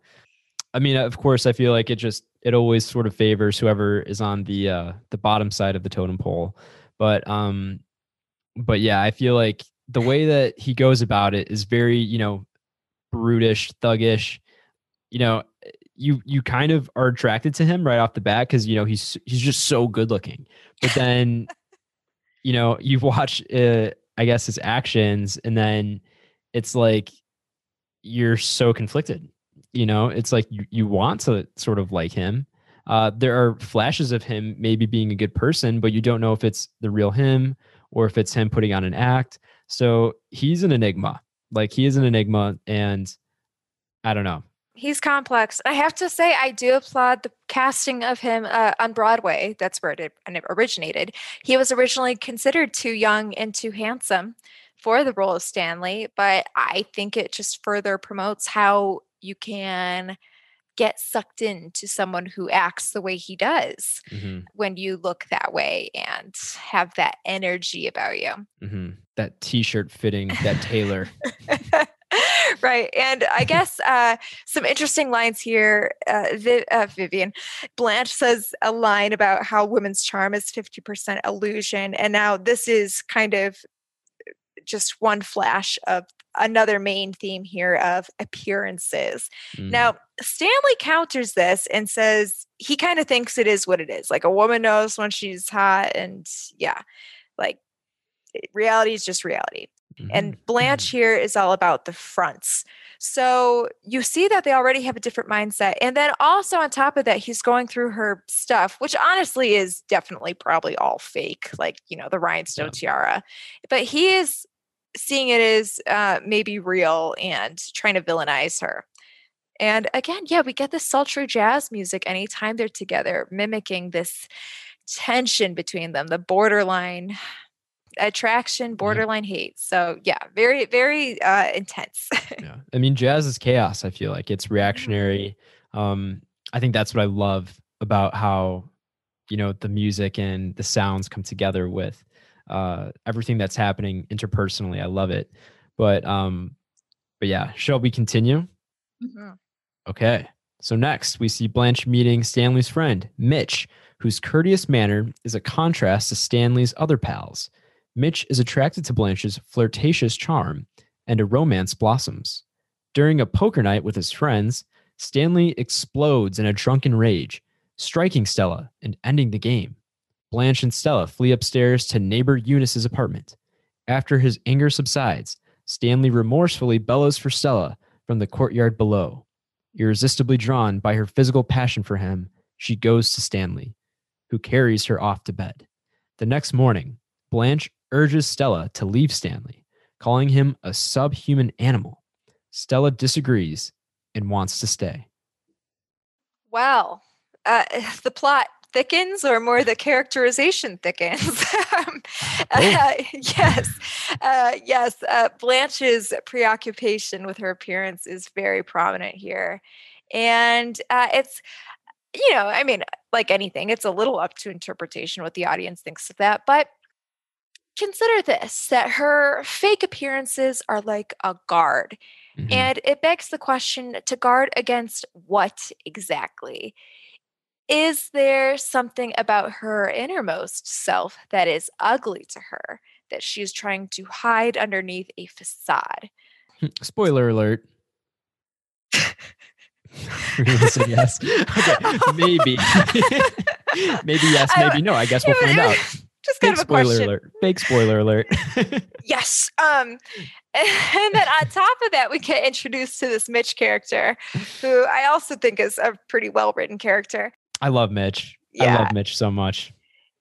i mean of course i feel like it just it always sort of favors whoever is on the uh the bottom side of the totem pole but um but yeah i feel like the way that he goes about it is very you know brutish thuggish you know you you kind of are attracted to him right off the bat because you know he's he's just so good looking but then [LAUGHS] you know you watch uh, i guess his actions and then it's like you're so conflicted you know it's like you, you want to sort of like him uh, there are flashes of him maybe being a good person but you don't know if it's the real him or if it's him putting on an act so he's an enigma like he is an enigma and i don't know He's complex. I have to say, I do applaud the casting of him uh, on Broadway. That's where it it originated. He was originally considered too young and too handsome for the role of Stanley, but I think it just further promotes how you can get sucked into someone who acts the way he does mm-hmm. when you look that way and have that energy about you. Mm-hmm. that t-shirt fitting that tailor [LAUGHS] right. And I guess uh, some interesting lines here. Uh, Vi- uh, Vivien Blanche says a line about how women's charm is 50% illusion. And now this is kind of just one flash of another main theme here of appearances. Mm. Now, Stanley counters this and says he kind of thinks it is what it is. Like a woman knows when she's hot, and yeah, like reality is just reality. Mhm. And Blanche here is all about the fronts. So you see that they already have a different mindset. And then also on top of that, he's going through her stuff, which honestly is definitely probably all fake, like, you know, the rhinestone tiara. But he is seeing it as uh, maybe real and trying to villainize her. And again, yeah, we get this sultry jazz music anytime they're together, mimicking this tension between them, the borderline attraction, borderline hate. So yeah, very, very uh, intense. [LAUGHS] yeah. I mean, jazz is chaos. I feel like it's reactionary. Um, I think that's what I love about how, you know, the music and the sounds come together with uh, everything that's happening interpersonally. I love it. But, um, but yeah, shall we continue? Mhm. Okay. So next, we see Blanche meeting Stanley's friend, Mitch, whose courteous manner is a contrast to Stanley's other pals. Mitch is attracted to Blanche's flirtatious charm, and a romance blossoms. During a poker night with his friends, Stanley explodes in a drunken rage, striking Stella and ending the game. Blanche and Stella flee upstairs to neighbor Eunice's apartment. After his anger subsides, Stanley remorsefully bellows for Stella from the courtyard below. Irresistibly drawn by her physical passion for him, she goes to Stanley, who carries her off to bed. The next morning, Blanche urges Stella to leave Stanley, calling him a subhuman animal. Stella disagrees and wants to stay. Wow. Uh, [SIGHS] the plot thickens or more the characterization thickens. [LAUGHS] Um, uh, yes. Uh, yes. Uh, Blanche's preoccupation with her appearance is very prominent here. And uh, it's, you know, I mean, like anything, it's a little up to interpretation what the audience thinks of that. But consider this that her fake appearances are like a guard. Mhm. And it begs the question to guard against what exactly? Is there something about her innermost self that is ugly to her that she's trying to hide underneath a facade? [LAUGHS] Spoiler alert. [LAUGHS] We're yes. [LAUGHS] Okay, maybe. maybe yes, maybe no. I guess we'll find out. Just Big kind of a spoiler question. alert. Big spoiler alert. Yes. Um, and then on top of that, we get introduced to this Mitch character, who I also think is a pretty well written character. I love Mitch. I love Mitch so much.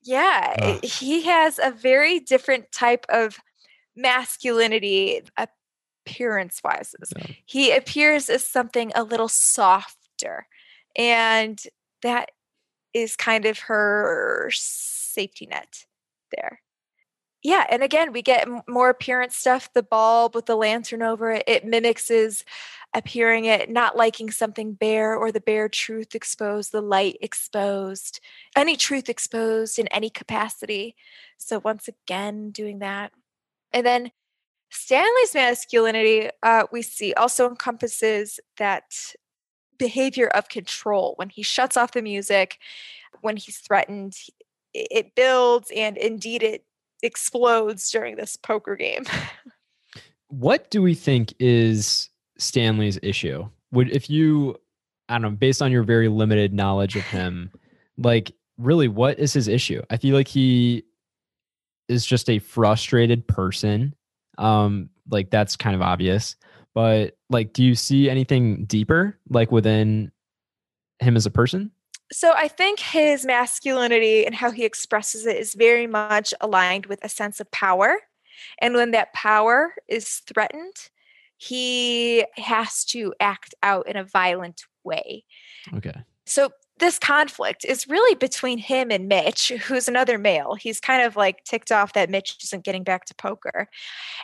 Yeah, Ugh. Eh, he has a very different type of masculinity appearance wise. Yeah. He appears as something a little softer, and that is kind of her safety net there. Yeah, and again, we get m- more appearance stuff. The bulb with the lantern over it, it mimics his appearing it, not liking something bare or the bare truth exposed, the light exposed, any truth exposed in any capacity. So, once again, doing that. And then Stanley's masculinity, uh, we see, also encompasses that behavior of control. When he shuts off the music, when he's threatened, it builds and indeed it explodes during this poker game. [LAUGHS] What do we think is Stanley's issue? Would if you I don't know, based on your very limited knowledge of him, like really what is his issue? I feel like he is just a frustrated person. Um like that's kind of obvious. But like do you see anything deeper like within him as a person? So I think his masculinity and how he expresses it is very much aligned with a sense of power. And when that power is threatened, he has to act out in a violent way. Okay. So this conflict is really between him and Mitch, who's another male. He's kind of like ticked off that Mitch isn't getting back to poker.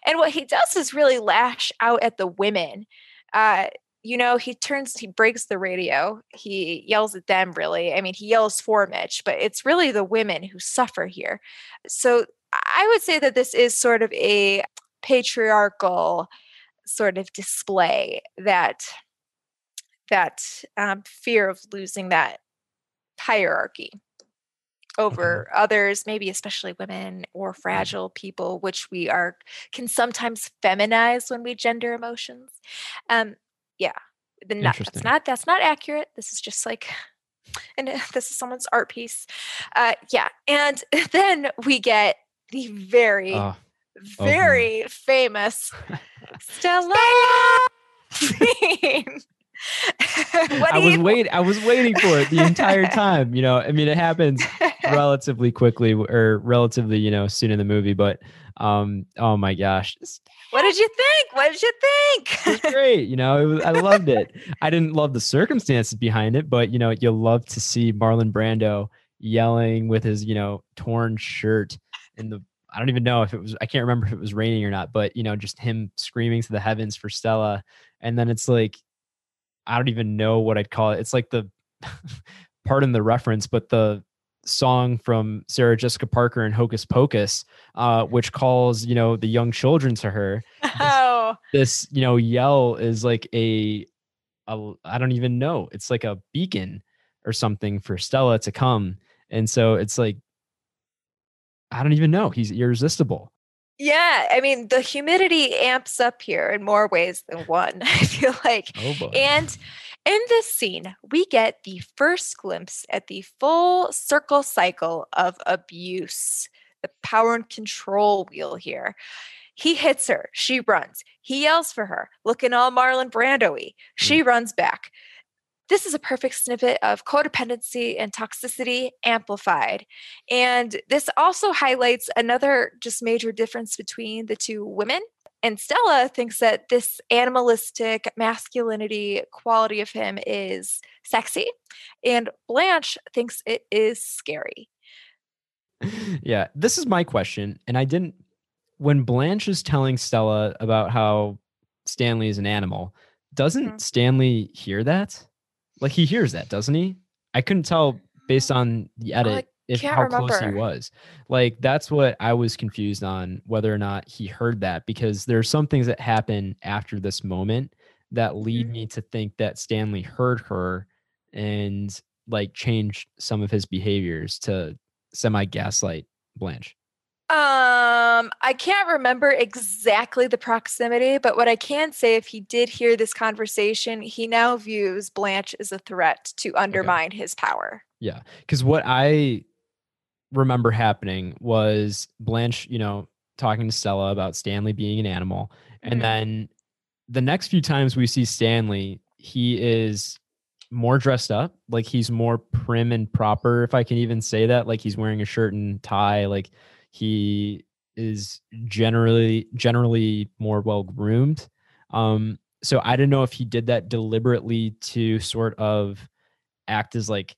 And what he does is really lash out at the women. Uh, you know, he turns, he breaks the radio. He yells at them, really. I mean, he yells for Mitch, but it's really the women who suffer here. So I would say that this is sort of a patriarchal sort of display that that um, fear of losing that hierarchy. over others, maybe especially women or fragile people, which we are can sometimes feminize when we gender emotions. Um, yeah, not, that's not that's not accurate. This is just like, [SIGHS] and uh, [LAUGHS] this is someone's art piece. Uh, yeah, and [LAUGHS] then we get the very boy. very famous [LAUGHS] Stella [LAUGHS] I was you wait. I was waiting for it the entire time. You know, I mean, it happens [LAUGHS] relatively quickly or relatively, you know, soon in the movie. But um, oh my gosh, What did you think? What did you was think? great. You know, it was, I loved it. I didn't love the circumstances behind it, but you know, you love to see Marlon Brando yelling with his, you know, torn shirt in the. I don't even know if it was. I can't remember if it was raining or not, but you know, just him screaming to the heavens for Stella, and then it's like, I don't even know what I'd call it. It's like the, [LAUGHS] pardon the reference, but the song from Sarah Jessica Parker and Hocus Pocus, uh, which calls you know the young children to her oh, this you know yell is like a, a I don't even know it's like a beacon or something for Stella to come and so it's like I don't even know he's irresistible yeah. I mean, the humidity amps up here in more ways than one. [LAUGHS] I feel like. oh And in this scene, we get the first glimpse at the full circle cycle of abuse, the power and control wheel here. He hits her. She runs. He yells for her, looking all Marlon Brando. Hmm. She runs back. This is a perfect snippet of codependency and toxicity amplified. And this also highlights another just major difference between the two women and Stella thinks that this animalistic masculinity quality of him is sexy, and Blanche thinks it is scary. yeah this is my question and I didn't when Blanche is telling Stella about how Stanley is an animal doesn't Mhm. Stanley hear that like he hears that doesn't he I couldn't tell based on the edit if how close he was. Like that's what I was confused on whether or not he heard that because there are some things that happen after this moment that lead Mhm. me to think that Stanley heard her and like changed some of his behaviors to semi gaslight Blanche. Um, I can't remember exactly the proximity, but what I can say, if he did hear this conversation, he now views Blanche as a threat to undermine his power. Yeah, because what I remember happening was Blanche, you know, talking to Stella about Stanley being an animal, and Mhm. then the next few times we see Stanley, he is more dressed up, like he's more prim and proper, if I can even say that. Like he's wearing a shirt and tie, like he is generally generally more well groomed. Um, so I don't know if he did that deliberately to sort of act as like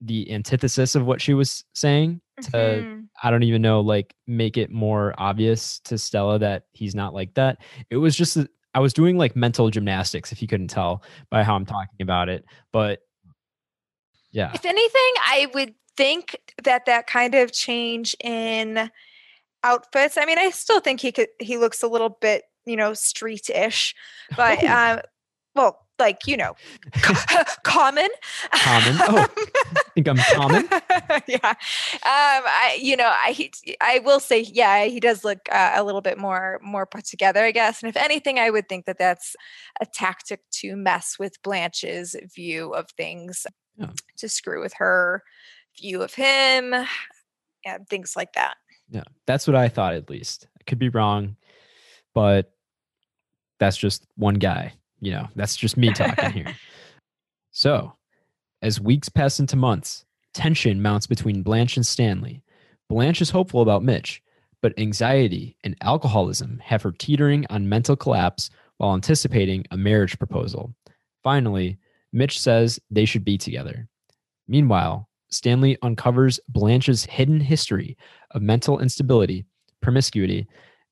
the antithesis of what she was saying to Mhm. I don't even know like make it more obvious to Stella that he's not like that. It was just I was doing like mental gymnastics if you couldn't tell by how I'm talking about it, but yeah. If anything, I would think that that kind of change in outfits. I mean, I still think he could. He looks a little bit, you know, street-ish, but Oh. um, well, like you know, [LAUGHS] common. Common? [LAUGHS] Oh, I think I'm common. [LAUGHS] yeah. Um, I, you know, I, he, I will say, yeah, he does look uh, a little bit more, more put together, I guess. And if anything, I would think that that's a tactic to mess with Blanche's view of things, Yeah. to screw with her view of him, and things like that. Yeah. That's what I thought at least. I could be wrong, but that's just one guy, you know. That's just me talking [LAUGHS] here. So, as weeks pass into months, tension mounts between Blanche and Stanley. Blanche is hopeful about Mitch, but anxiety and alcoholism have her teetering on mental collapse while anticipating a marriage proposal. Finally, Mitch says they should be together. Meanwhile, Stanley uncovers Blanche's hidden history of mental instability, promiscuity,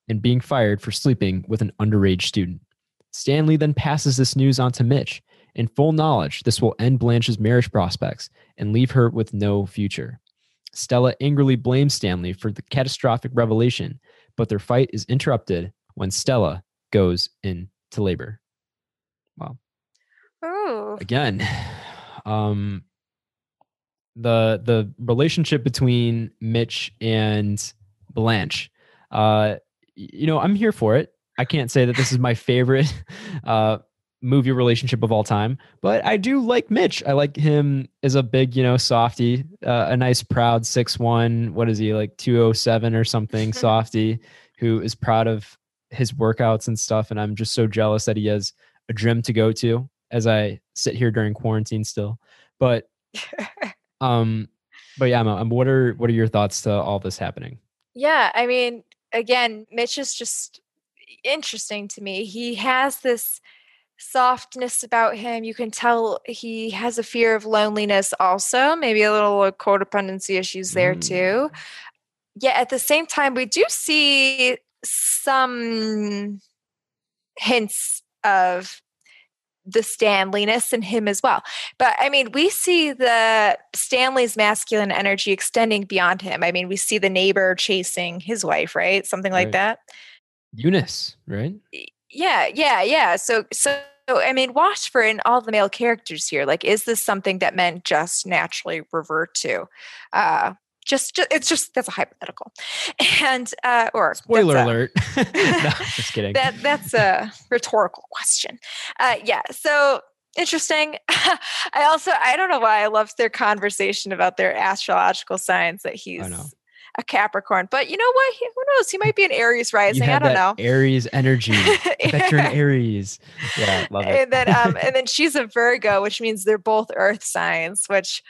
and being fired for sleeping with an underage student. Stanley then passes this news on to Mitch, in full knowledge this will end Blanche's marriage prospects and leave her with no future. Stella angrily blames Stanley for the catastrophic revelation, but their fight is interrupted when Stella goes into labor. Wow. Ooh. Again, [SIGHS] um, the the relationship between Mitch and Blanche. Uh, you know, I'm here for it. I can't say that this is my favorite [LAUGHS] uh, movie relationship of all time, but I do like Mitch. I like him as a big, you know, softy, uh, a nice, proud six one. What is he like, two oh seven or something? [LAUGHS] softy, who is proud of his workouts and stuff. And I'm just so jealous that he has a gym to go to as I sit here during quarantine still. But [LAUGHS] um, but yeah, um, what are what are your thoughts to all this happening? Yeah, I mean, again, Mitch is just interesting to me. He has this softness about him. You can tell he has a fear of loneliness, also, maybe a little codependency issues there mm. too. Yet at the same time, we do see some hints of the Stanleyness in him as well. But I mean, we see the Stanley's masculine energy extending beyond him. I mean, we see the neighbor chasing his wife, right? Something like right. that. Eunice, right? Yeah, yeah, yeah. So so I mean, watch for in all the male characters here. Like, is this something that men just naturally revert to? Uh, just, just it's just that's a hypothetical and uh or spoiler a, alert [LAUGHS] no, just kidding that that's a rhetorical question uh yeah so interesting [LAUGHS] i also i don't know why i love their conversation about their astrological signs that he's a Capricorn. But you know what? who knows? He might be an Aries rising. I don't know. Aries energy. [LAUGHS] I bet you're an Aries. Yeah, love it. And then um, and then she's a Virgo, which means they're both earth signs, which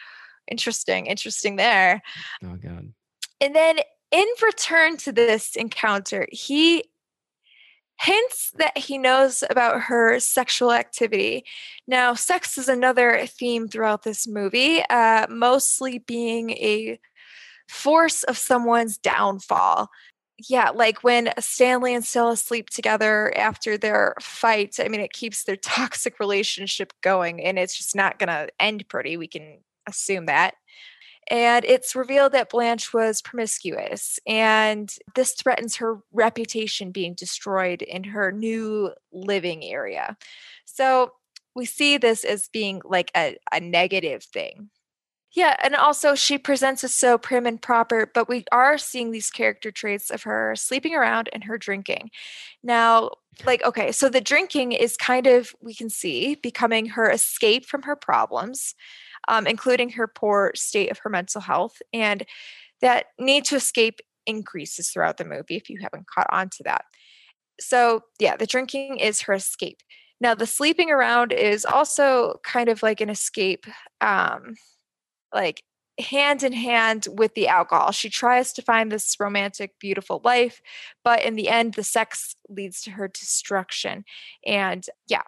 interesting, interesting there. Oh god. And then in return to this encounter, he hints that he knows about her sexual activity. Now, sex is another theme throughout this movie, uh, mostly being a force of someone's downfall. Yeah, like when Stanley and Stella sleep together after their fight, I mean, it keeps their [LAUGHS] toxic relationship going and it's just not going to end pretty. We can assume that. And it's revealed that Blanche was promiscuous, and this threatens her reputation being destroyed in her new living area. So we see this as being like a, a negative thing. Yeah, and also she presents us so prim and proper, but we are seeing these character traits of her sleeping around and her drinking. Now, like, okay, so the drinking is kind of, we can see, becoming her escape from her problems um, including her poor state of her mental health. And that need to escape increases throughout the movie if you haven't caught on to that. So, yeah, the drinking is her escape. Now, the sleeping around is also kind of like an escape, um, like hand in hand with the alcohol. She tries to find this romantic, beautiful life, but in the end, the sex leads to her destruction. And yeah,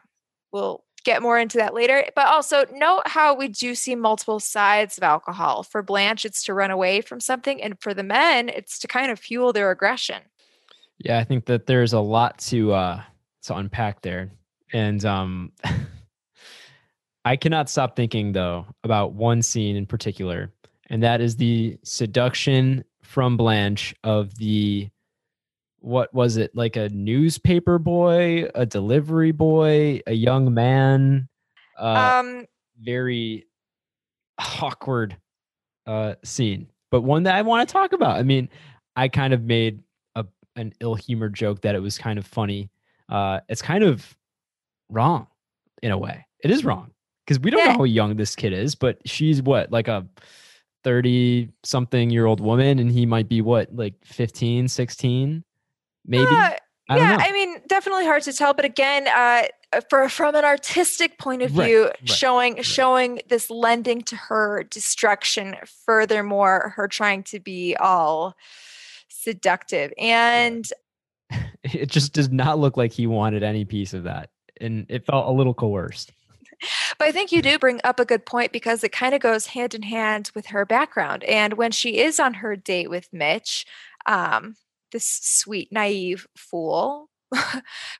we'll get more into that later. But also note how we do see multiple sides of alcohol. For Blanche, it's to run away from something, and for the men, it's to kind of fuel their aggression. Yeah, I think that there's a lot to uh to unpack there. And um [LAUGHS] I cannot stop thinking though about one scene in particular, and that is the seduction from Blanche of the what was it like a newspaper boy a delivery boy a young man uh, um very awkward uh scene but one that i want to talk about. I mean i kind of made a an ill-humored joke that it was kind of funny. Uh it's kind of wrong in a way. It is wrong because we don't yeah. know how young this kid is but she's what like a 30 something year old woman and he might be what like 15 16 maybe. Uh, I yeah, I mean, definitely hard to tell. But again, uh, for from an artistic point of view, right, right, showing right. showing this lending to her destruction. Furthermore, her trying to be all seductive, and [LAUGHS] it just does not look like he wanted any piece of that, and it felt a little coerced. [LAUGHS] But I think you do bring up a good point because it kind of goes hand in hand with her background. And when she is on her date with Mitch, um, this sweet, naive fool [LAUGHS]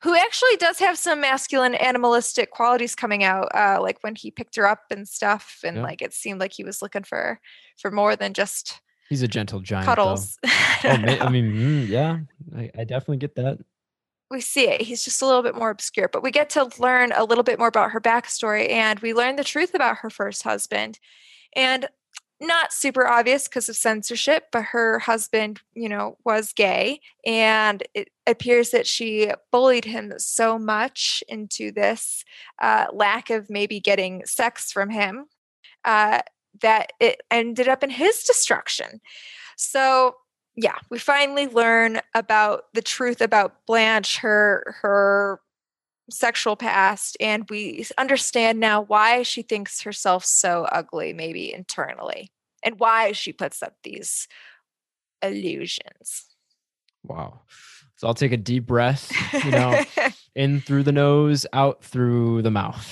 who actually does have some masculine animalistic qualities coming out uh, like when he picked her up and stuff and yeah. like it seemed like he was looking for for more than just he's a gentle giant cuddles. [LAUGHS] Oh, I mean mm, yeah I, I definitely get that. We see it. He's just a little bit more obscure but we get to learn a little bit more about her backstory and we learn the truth about her first husband. And not super obvious because of censorship, but her husband, you know, was gay. And it appears that she bullied him so much into this uh, lack of maybe getting sex from him uh, that it ended up in his destruction. So, yeah, we finally learn about the truth about Blanche, her her sexual past and we understand now why she thinks herself so ugly maybe internally and why she puts up these illusions. Wow. So i'll take a deep breath you know [LAUGHS] in through the nose out through the mouth.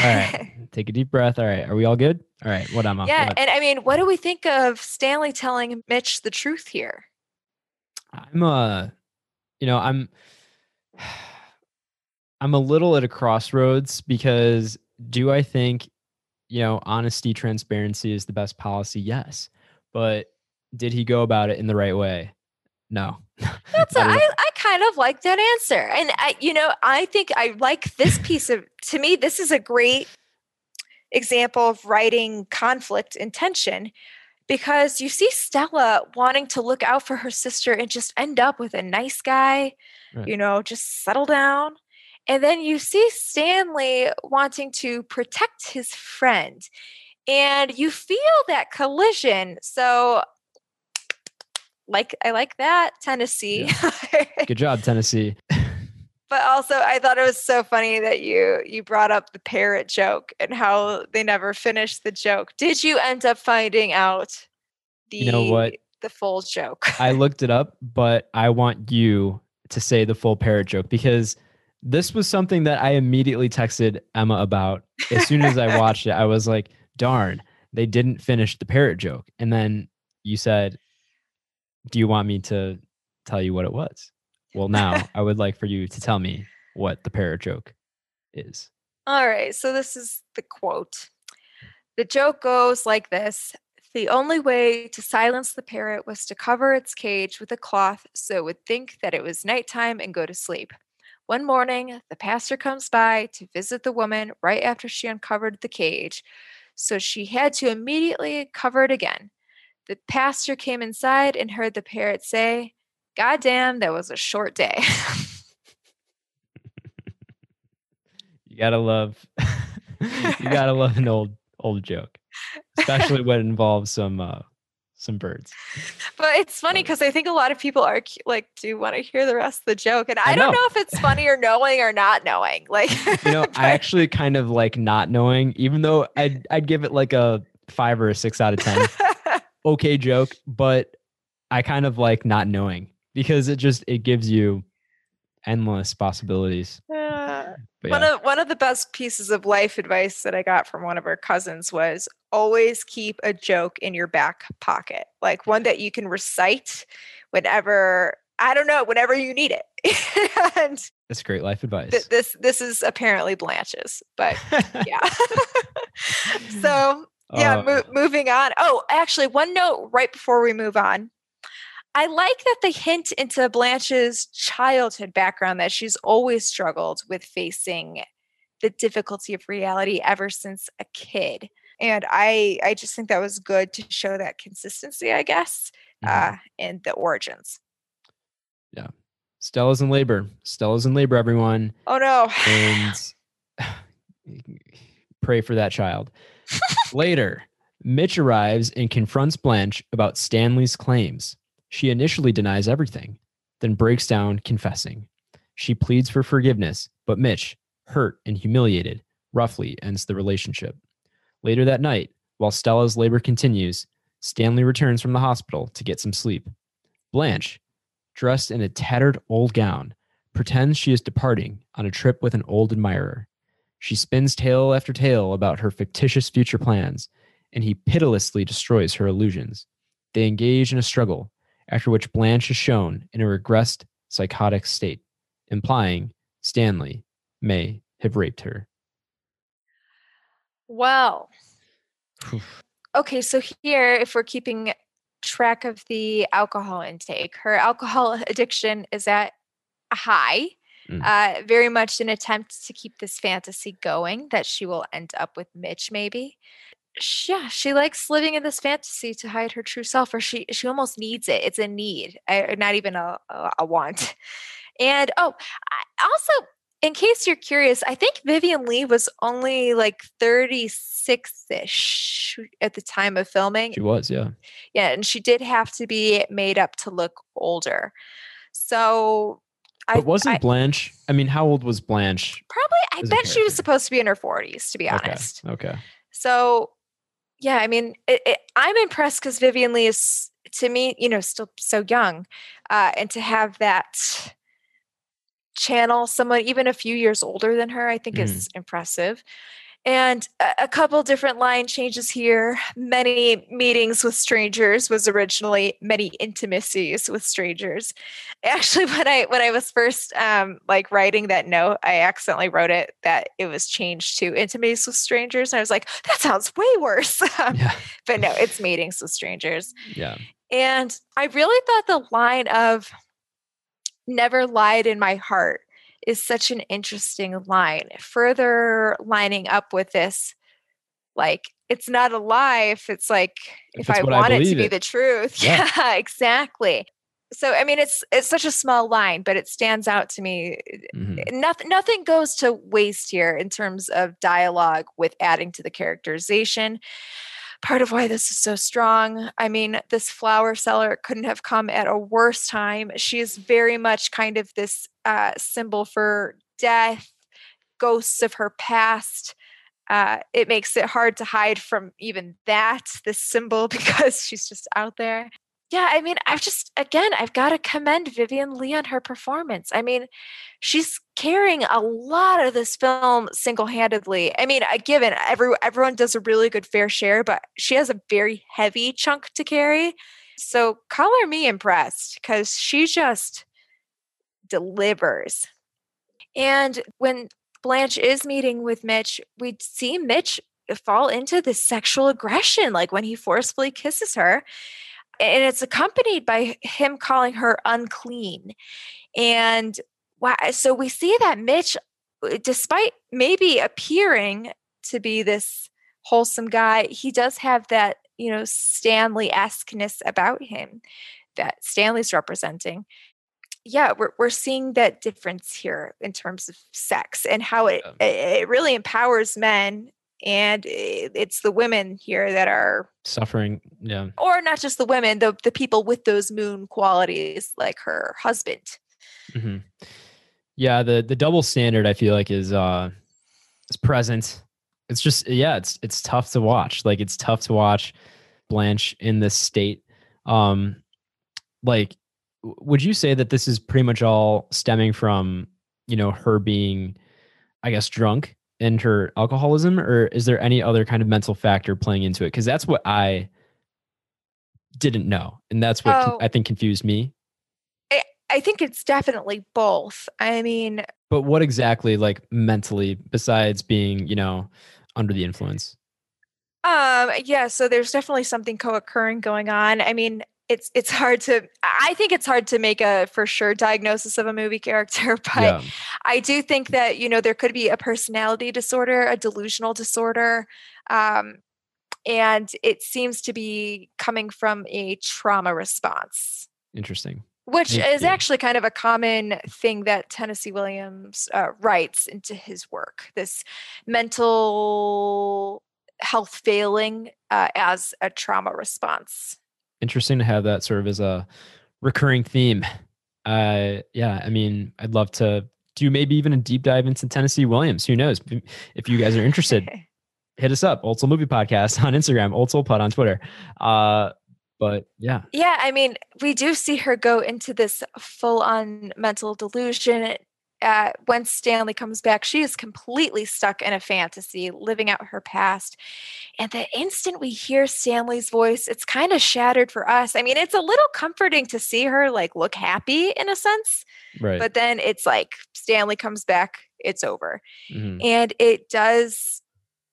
All right. [LAUGHS] Take a deep breath. All right. Are we all good? All right. What am i yeah what? and i mean what do we think of stanley telling mitch the truth here? I'm uh you know i'm [SIGHS] I'm a little at a crossroads because do I think, you know, honesty, transparency is the best policy? Yes. But did he go about it in the right way? No. [LAUGHS] That's a, I, I kind of like that answer. And I, you know, I think I like this piece of to me, this is a great example of writing conflict and tension because you see Stella wanting to look out for her sister and just end up with a nice guy, right. you know, just settle down. And then you see Stanley wanting to protect his friend. And you feel that collision. So like I like that Tennessee. Yeah. [LAUGHS] Good job Tennessee. but also I thought it was so funny that you you brought up the parrot joke and how they never finished the joke. Did you end up finding out the You know what? the full joke? I looked it up, but I want you to say the full parrot joke because this was something that I immediately texted Emma about. As soon as I [LAUGHS] watched it, I was like, darn, they didn't finish the parrot joke. And then you said, Do you want me to tell you what it was? Well, now [LAUGHS] I would like for you to tell me what the parrot joke is. All right. So this is the quote. The joke goes like this The only way to silence the parrot was to cover its cage with a cloth so it would think that it was nighttime and go to sleep. One morning, the pastor comes by to visit the woman right after she uncovered the cage, so she had to immediately cover it again. The pastor came inside and heard the parrot say, God damn, that was a short day. [LAUGHS] you gotta love [LAUGHS] you gotta love an old old joke. Especially when it involves some uh some birds. But it's funny because I think a lot of people are like do want to hear the rest of the joke, and I, I don't know. know if it's funny or knowing or not knowing. Like, [LAUGHS] you know, but... I actually kind of like not knowing, even though I'd I'd give it like a five or a six out of ten. [LAUGHS] okay joke, but I kind of like not knowing because it just it gives you endless possibilities. Uh, one of one of the best pieces of life advice that I got from one of our cousins was always keep a joke in your back pocket, like one that you can recite whenever I don't know, whenever you need it. [LAUGHS] and that's great life advice. Th- this this is apparently Blanche's, but [LAUGHS] yeah. [LAUGHS] so yeah, uh, mo- moving on. Oh, actually, one note right before we move on. I like that they hint into Blanche's childhood background that she's always struggled with facing the difficulty of reality ever since a kid. And I I just think that was good to show that consistency, I guess, mm-hmm. uh, in the origins. Yeah. Stella's in labor. Stella's in labor, everyone. Oh no. And [SIGHS] [SIGHS] pray for that child. Later, Mitch arrives and confronts Blanche about Stanley's claims. She initially denies everything, then breaks down, confessing. She pleads for forgiveness, but Mitch, hurt and humiliated, roughly ends the relationship. Later that night, while Stella's labor continues, Stanley returns from the hospital to get some sleep. Blanche, dressed in a tattered old gown, pretends she is departing on a trip with an old admirer. She spins tale after tale about her fictitious future plans, and he pitilessly destroys her illusions. They engage in a struggle, after which Blanche is shown in a regressed psychotic state, implying Stanley may have raped her. Well, okay, so here, if we're keeping track of the alcohol intake, her alcohol [LAUGHS] addiction is at a high. Mm. Uh, very much an attempt to keep this fantasy going that she will end up with Mitch, maybe. she, yeah, she likes living in this fantasy to hide her true self, or she she almost needs it. It's a need, not even a, a, a want. And oh, I also in case you're curious, I think Vivien Leigh was only like 36 ish at the time of filming. She was, yeah. Yeah. And she did have to be made up to look older. So but I wasn't I, Blanche. I mean, how old was Blanche? Probably, I bet she was supposed to be in her 40s, to be honest. Okay. okay. So, yeah, I mean, it, it, I'm impressed because Vivien Leigh is, to me, you know, still so young. Uh, and to have that channel someone even a few years older than her, I think mm. is impressive. And a, couple different line changes here. Many meetings with strangers was originally many intimacies with strangers. [LAUGHS] Actually, when I when I was first um, like writing that note, I accidentally wrote it that it was changed to intimacies with strangers. And I was like, that sounds way worse. [LAUGHS] yeah. But no, it's meetings with strangers. Yeah. And I really thought the line of never lied in my heart is such an interesting line. Further lining up with this, like it's not a lie if it's like if, if I want I it to be the truth. Yeah. [LAUGHS] yeah, exactly. So I mean it's it's such a small line, but it stands out to me. Mm-hmm. Nothing nothing goes to waste here in terms of dialogue with adding to the characterization part of why this is so strong. I mean, this flower seller couldn't have come at a worse time. She is very much kind of this uh, symbol for death, ghosts of her past. Uh, it makes it hard to hide from even that, this symbol, [LAUGHS] because she's just out there yeah, I mean, I've just again, I've got to commend Vivien Leigh on her performance. I mean, she's carrying a lot of this film single-handedly. I mean, given every everyone does a really good fair share, but she has a very heavy chunk to carry. So color me impressed because she just delivers. And when Blanche is meeting with Mitch, we see Mitch fall into this sexual aggression, like when he forcefully kisses her and it's accompanied by him calling her unclean. And so we see that Mitch, uh, despite maybe appearing to be this wholesome guy, he does have that, you know, Stanley esqueness about him that Stanley's representing. Yeah, we're, we're seeing that difference here in terms of sex and how it, it really empowers men and it's the women here that are suffering yeah. or not just the women the, the people with those moon qualities like her husband. Mm-hmm. yeah the the double standard i feel like is uh is present. It's just yeah it's it's tough to watch. Like it's tough to watch blanche in this state. Um like would you say that this is pretty much all stemming from you know her being i guess drunk and her alcoholism or is there any other kind of mental factor playing into it? Because that's what i didn't know and that's what oh, i think confused me. I, I think it's definitely both. I mean but what exactly like mentally besides being you know under the influence? Um yeah so there's definitely something co-occurring going on. I mean it's it's hard to i think it's hard to make a for sure diagnosis of a movie character [LAUGHS] but yeah. i do think that you know there could be a personality disorder a delusional disorder um, and it seems to be coming from a trauma response. Interesting. Which is actually kind of a common thing that tennessee williams uh, writes into his work this mental health failing uh, as a trauma response interesting to have that sort of as a recurring theme. Uh, yeah, I mean, I'd love to do maybe even a deep dive into Tennessee Williams. Who knows? If you guys are interested, [LAUGHS] hit us up. Old Soul Movie Podcast [LAUGHS] on Instagram, Old Soul Pod on Twitter. Uh, but yeah. Yeah, I mean, we do see her go into this full on mental delusion uh, when Stanley comes back, she is completely stuck in a fantasy, living out her past. And the instant we hear Stanley's voice, it's kind of shattered for us. I mean, it's a little comforting to see her like look happy in a sense. Right. But then it's like Stanley comes back, it's over. Mm-hmm. And it does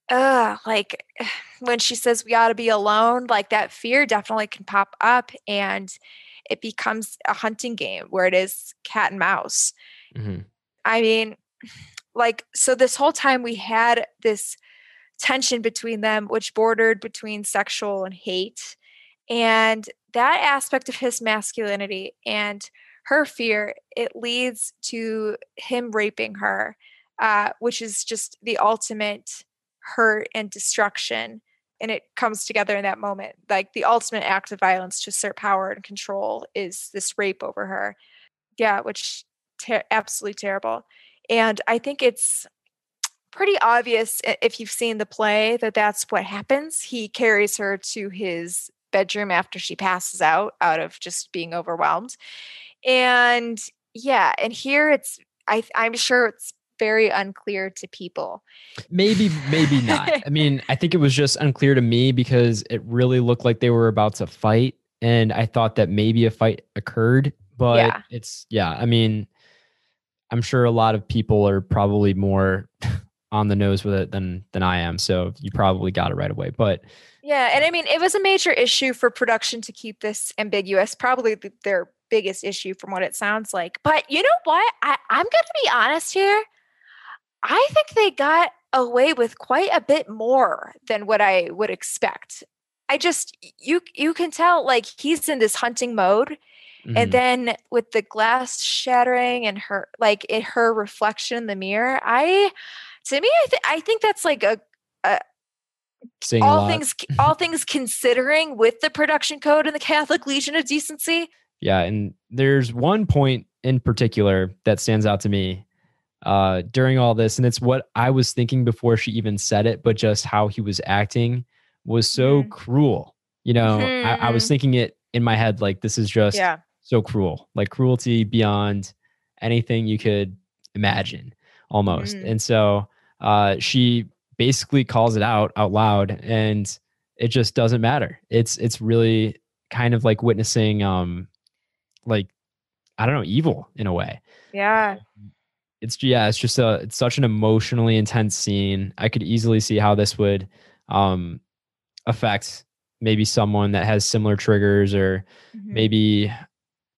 uh like [SIGHS] when she says we ought to be alone, like that fear definitely can pop up and it becomes a hunting game where it is cat and mouse. Mm-hmm I mean, like, so this whole time we had this tension between them, which bordered between sexual and hate. And that aspect of his masculinity and her fear, it leads to him raping her, uh, which is just the ultimate hurt and destruction. And it comes together in that moment. Like the ultimate act of violence to assert power and control is this rape over her. Yeah, which ter- absolutely terrible. And I think it's pretty obvious if you've seen the play that that's what happens. He carries her to his bedroom after she passes out out of just being overwhelmed. And yeah, and here it's I I'm sure it's very unclear to people. Maybe, maybe [LAUGHS] not. I mean, I think it was just unclear to me because it really looked like they were about to fight. And I thought that maybe a fight occurred, but yeah. it's, yeah, I mean, I'm sure a lot of people are probably more [LAUGHS] on the nose with it than than I am. So you probably got it right away. But yeah, and I mean, it was a major issue for production to keep this ambiguous. Probably their biggest issue, from what it sounds like. But you know what? I, I'm to be honest here. I think they got away with quite a bit more than what I would expect. I just you you can tell like he's in this hunting mode. Mm-hmm. And then with the glass shattering and her like in her reflection in the mirror, I to me I, th- I think that's like a, a all things [LAUGHS] all things considering with the production code and the Catholic Legion of Decency. Yeah, and there's one point in particular that stands out to me uh, during all this, and it's what I was thinking before she even said it, but just how he was acting was so mm-hmm. cruel. You know, mm-hmm. I, I, was mm-hmm. thinking it in my head like this is just yeah. So cruel, like cruelty beyond anything you could imagine, almost. Mm-hmm. And so uh, she basically calls it out out loud, and it just doesn't matter. It's it's really kind of like witnessing, um, like I don't know, evil in a way. Yeah it's yeah, it's just a it's such an emotionally intense scene. I could easily see how this would um affect maybe someone that has similar triggers or mm-hmm. maybe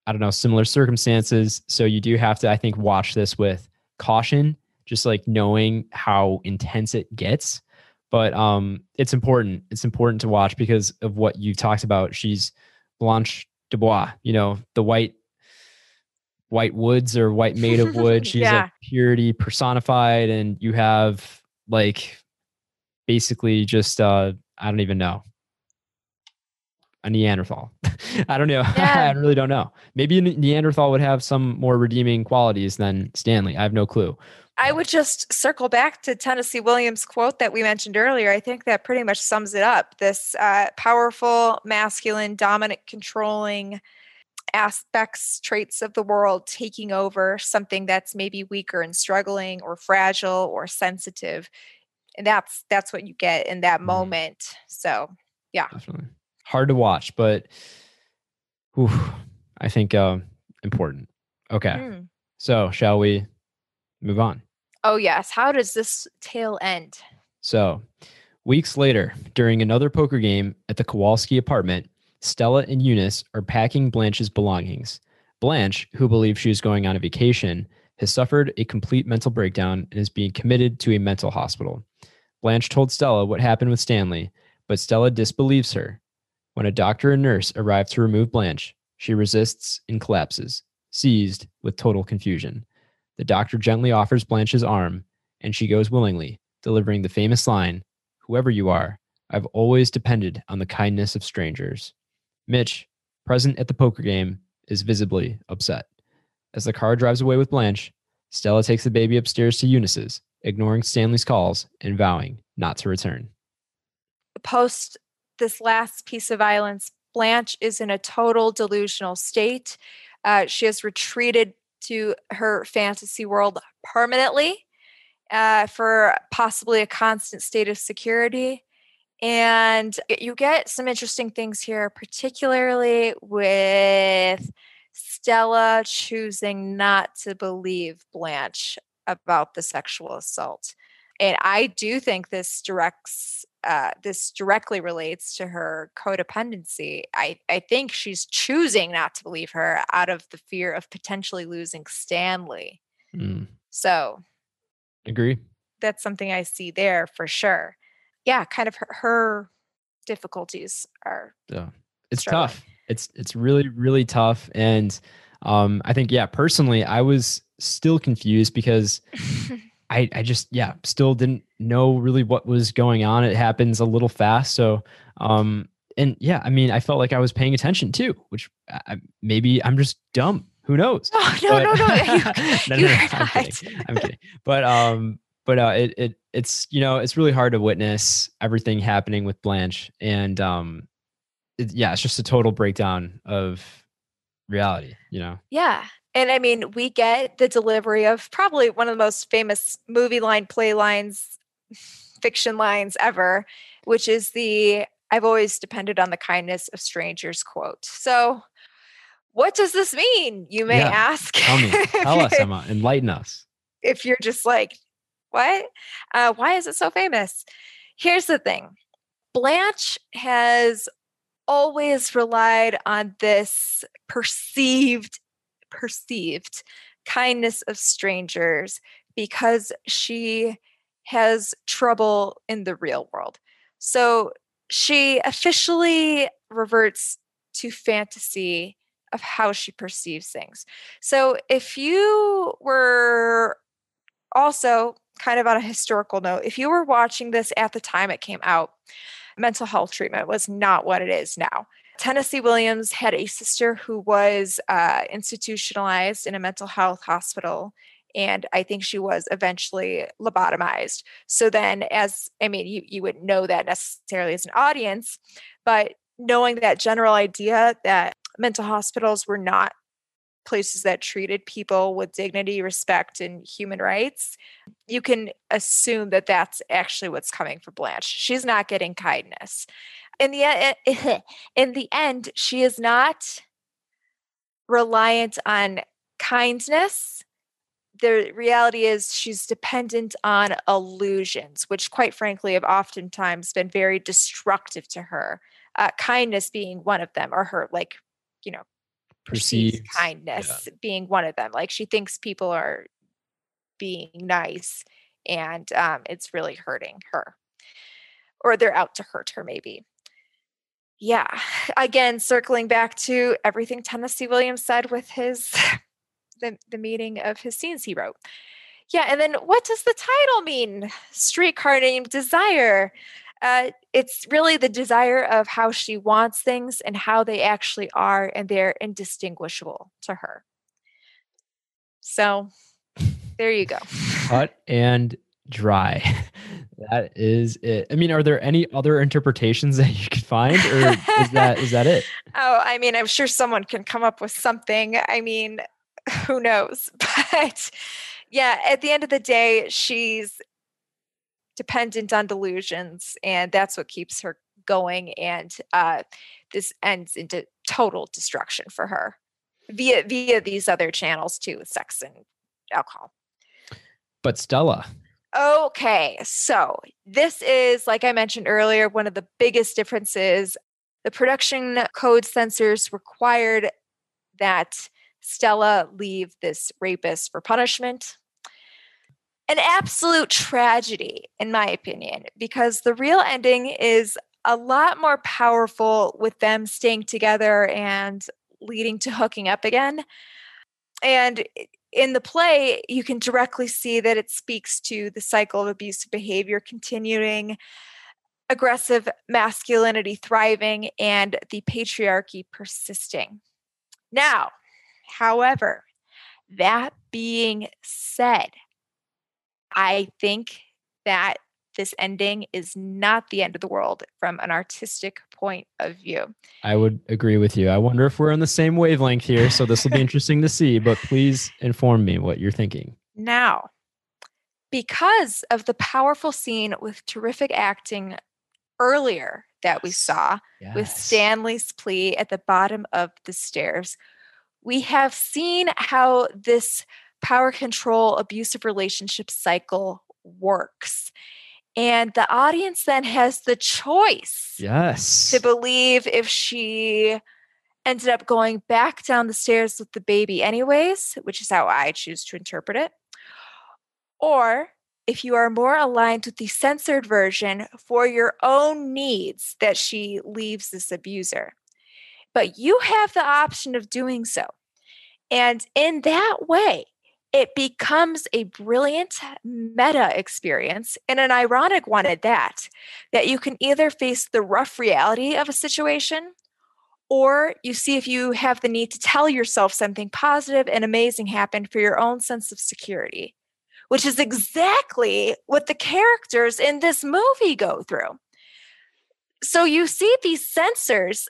I don't know, similar circumstances. So you do have to I think watch this with caution, just like knowing how intense it gets. But um it's important. It's important to watch because of what you talked about. She's Blanche Dubois, you know, the white white woods or white made of wood. [LAUGHS] She's yeah. like purity personified, and you have like basically just uh I don't even know a Neanderthal. [LAUGHS] I don't know. [LAUGHS] Yeah. I really don't know. Maybe Neanderthal would have some more redeeming qualities than Stanley. I have no clue. I would just circle back to Tennessee Williams' quote that we mentioned earlier. I think that pretty much sums it up. This uh, powerful, masculine, dominant, controlling aspects, traits of the world taking over something that's maybe weaker and struggling or fragile or sensitive. And that's that's what you get in that mm. moment. So yeah. Definitely. Hard to watch, but whew, I think uh, important. Okay. Mm. So shall we move on? Oh yes. How does this tale end? So weeks later, during another poker game at the Kowalski apartment, Stella and Eunice are packing Blanche's belongings. Blanche, who believes she is going on a vacation, has suffered a complete mental breakdown and is being committed to a mental hospital. Blanche told Stella what happened with Stanley, but Stella disbelieves her. When a doctor and nurse arrive to remove Blanche, she resists and collapses, seized with total confusion. The doctor gently offers Blanche's arm, and she goes willingly, delivering the famous line Whoever you are, I've always depended on the kindness of strangers. Mitch, present at the poker game, is visibly upset. As the car drives away with Blanche, Stella takes the baby upstairs to Eunice's, ignoring Stanley's calls and vowing not to return. Post this last piece of violence, Blanche is in a total delusional state. Uh, she has retreated to her fantasy world permanently uh, for possibly a constant state of security. And you get some interesting things here, particularly with Stella choosing not to believe Blanche about the sexual assault. And I do think this directs uh, this directly relates to her codependency. I, I think she's choosing not to believe her out of the fear of potentially losing Stanley. Mm. So agree. That's something I see there for sure. yeah, kind of her, her difficulties are. Yeah, it's struggling. tough. It's it's really really tough, and um, I think yeah, personally, I was still confused because [LAUGHS] I I just yeah still didn't know really what was going on. It happens a little fast, so um, and yeah, I mean, I felt like I was paying attention too, which I, maybe I'm just dumb. Who knows? [LAUGHS] Oh, no, But- no, no, [LAUGHS] you, no, [LAUGHS] you no, are I'm kidding. I'm kidding. But um, but uh, it it it's you know it's really hard to witness everything happening with Blanche, and um, it, yeah, it's just a total breakdown of reality. You know, Yeah. And I mean, we get the delivery of probably one of the most famous movie line, play lines, fiction lines ever, which is the I've always depended on the kindness of strangers quote. So, what does this mean? You may Yeah. ask. tell me, [LAUGHS] tell us, Emma, enlighten us. if you're just like, what? Uh, why is it so famous? Here's the thing Blanche has always relied on this perceived, perceived kindness of strangers because she has trouble in the real world. So she officially reverts to fantasy of how she perceives things. So if you were also kind of on a historical note, if you were watching this at the time it came out, mental health treatment was not what it is now. Tennessee Williams had a sister who was uh, institutionalized in a mental health hospital. And I think she was eventually lobotomized. So then, as I mean, you, you wouldn't know that necessarily as an audience, but knowing that general idea that mental hospitals were not places that treated people with dignity, respect, and human rights, you can assume that that's actually what's coming for Blanche. She's not getting kindness. In the e- in the end, she is not reliant on kindness. The reality is she's dependent on illusions, which, quite frankly, have oftentimes been very destructive to her. Uh, kindness being one of them, or her like, you know, perceived kindness being one of them. Like she thinks people are being nice and um, it's really hurting her. Or they're out to hurt her, maybe. Yeah. [SIGHS] Again, circling back to everything Tennessee Williams said with his [LAUGHS] the, the meeting of his scenes he wrote. Yeah, and then what does the title mean? Streetcar named Desire. Uh, it's really the desire of how she wants things and how they actually are, and they're indistinguishable to her. So there you go. [LAUGHS] cut and dry. [LAUGHS] that is it. I mean, are there any other interpretations that you find, or is that is that it? [LAUGHS] Oh, I mean, I'm sure someone can come up with something. I mean, [LAUGHS] who knows? [LAUGHS] But yeah, at the end of the day, she's dependent on delusions, and that's what keeps her going. And uh, this ends into total destruction for her via via these other channels too, with sex and alcohol. But Stella, Okay, so this is, like I mentioned earlier, one of the biggest differences. The production code censors required that Stella leave this rapist for punishment. An absolute tragedy, in my opinion, because the real ending is a lot more powerful with them staying together and leading to hooking up again. And in the play, you can directly see that it speaks to the cycle of abusive behavior continuing, aggressive masculinity thriving, and the patriarchy persisting. Now, however, that being said, I think that this ending is not the end of the world from an artistic point of view. I would agree with you. I wonder if we're on the same wavelength here. So this will be [LAUGHS] interesting to see. But please inform me what you're thinking. Now, because of the powerful scene with terrific acting earlier that we Yes. saw with Stanley's plea at the bottom of the stairs, we have seen how this power control abusive relationship cycle works. And the audience then has the choice Yes. to believe if she ended up going back down the stairs with the baby anyways, which is how I choose to interpret it, or if you are more aligned with the censored version for your own needs that she leaves this abuser. But you have the option of doing so. And in that way, it becomes a brilliant meta experience and an ironic one at that, that you can either face the rough reality of a situation or you see if you have the need to tell yourself something positive and amazing happened for your own sense of security, which is exactly what the characters in this movie go through. So you see these censors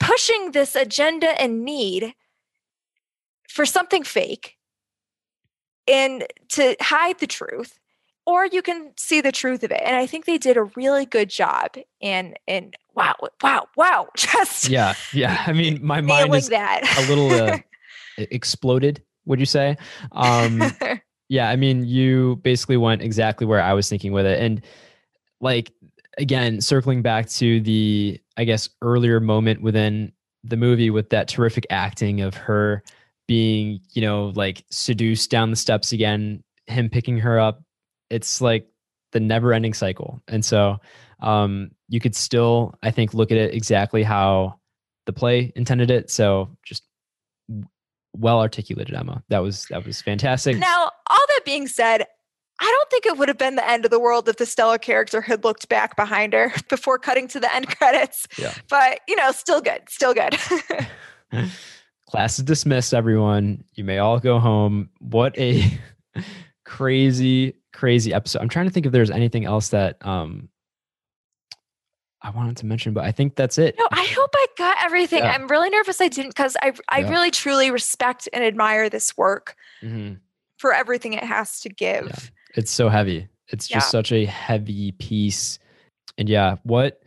pushing this agenda and need for something fake and to hide the truth or you can see the truth of it. And i think they did a really good job and and wow wow wow [LAUGHS] just yeah yeah i mean my [LAUGHS] mind is that. a little uh, [LAUGHS] exploded would you say? Um yeah i mean you basically went exactly where i was thinking with it. And like again circling back to the i guess earlier moment within the movie with that terrific acting of her being, you know, like seduced down the steps again, him picking her up. It's like the never ending cycle. And so um, you could still, I think, look at it exactly how the play intended it. So just well articulated, Emma. That was that was fantastic. Now, all that being said, I don't think it would have been the end of the world if the Stella character had looked back behind her [LAUGHS] before cutting to the end credits. Yeah. But you know, still good, still good. [LAUGHS] [LAUGHS] class is dismissed everyone. You may all go home. What a [LAUGHS] crazy crazy episode. I'm trying to think if there's anything else that um i wanted to mention but i think that's it. No i hope i got everything. Yeah. i'm really nervous i didn't because i i yeah. really truly respect and admire this work mm-hmm. for everything it has to give. Yeah. it's so heavy. It's just such a heavy piece. And yeah what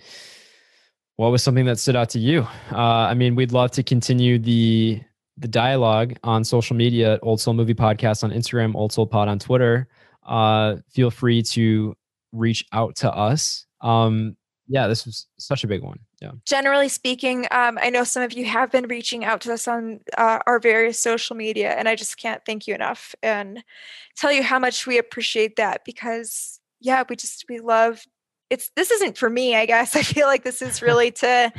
what was something that stood out to you? Uh, I mean, we'd love to continue the the dialogue on social media Old Soul Movie Podcast on Instagram, Old Soul Pod on Twitter. Uh, feel free to reach out to us. Um, yeah, this was such a big one. Yeah. Generally speaking, um, I know some of you have been reaching out to us on uh, our various social media, and I just can't thank you enough and tell you how much we appreciate that because, yeah, we just we love it's this isn't for me, I guess. [LAUGHS] I feel like this is really to,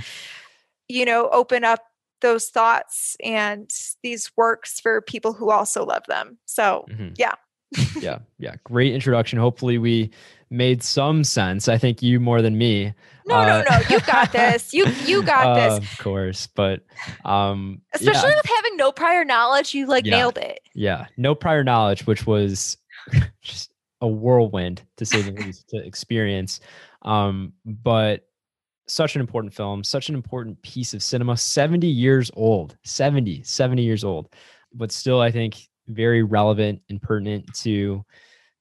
you know, open up those thoughts and these works for people who also love them. So, mm-hmm. yeah. [LAUGHS] yeah. Yeah. Great introduction. Hopefully, we made some sense. I think you more than me. No, uh, no, no. You got [LAUGHS] this. You you got uh, this. Of course, but um especially yeah. with having no prior knowledge, you like yeah. nailed it. Yeah, no prior knowledge, which was just a whirlwind to say the least to experience. Um, but such an important film, such an important piece of cinema, 70 years old, 70, 70 years old, but still, I think, very relevant and pertinent to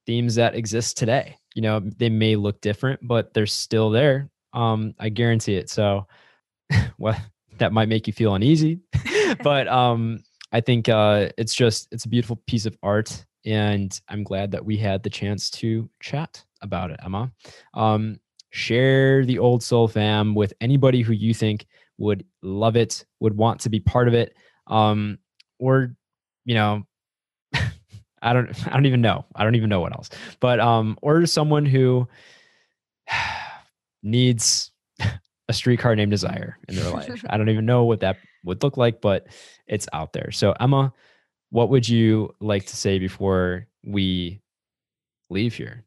themes that exist today. You know, they may look different, but they're still there. Um, I guarantee it. So, [LAUGHS] well, that might make you feel uneasy, [LAUGHS] but um, I think uh, it's just it's a beautiful piece of art and I'm glad that we had the chance to chat about it, Emma. Um, share the Old Soul fam with anybody who you think would love it, would want to be part of it, um, or you know, [LAUGHS] I don't, I don't even know, I don't even know what else, but um, or someone who [SIGHS] needs a streetcar named Desire in their life. [LAUGHS] I don't even know what that would look like, but it's out there. So Emma, what would you like to say before we leave here?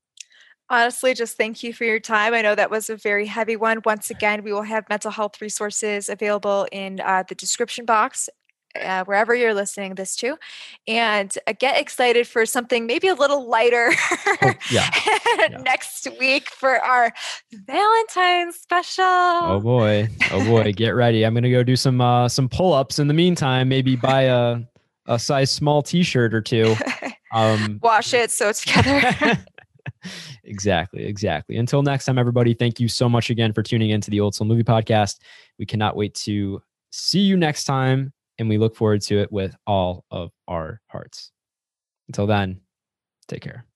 Honestly, just thank you for your time. I know that was a very heavy one. Once [LAUGHS] again, we will have mental health resources available in uh, the description box uh, wherever you're listening this to and uh, get excited for something maybe a little lighter oh, yeah. [LAUGHS] yeah. next week for our valentine's special oh boy oh boy get ready i'm gonna go do some uh some pull-ups in the meantime maybe buy a a size small t-shirt or two. [LAUGHS] Um, Wash it so it's together. [LAUGHS] [LAUGHS] exactly, exactly. Until next time, everybody, thank you so much again for tuning in to the Old Soul Movie Podcast. We cannot wait to see you next time, and we look forward to it with all of our hearts. Until then, take care.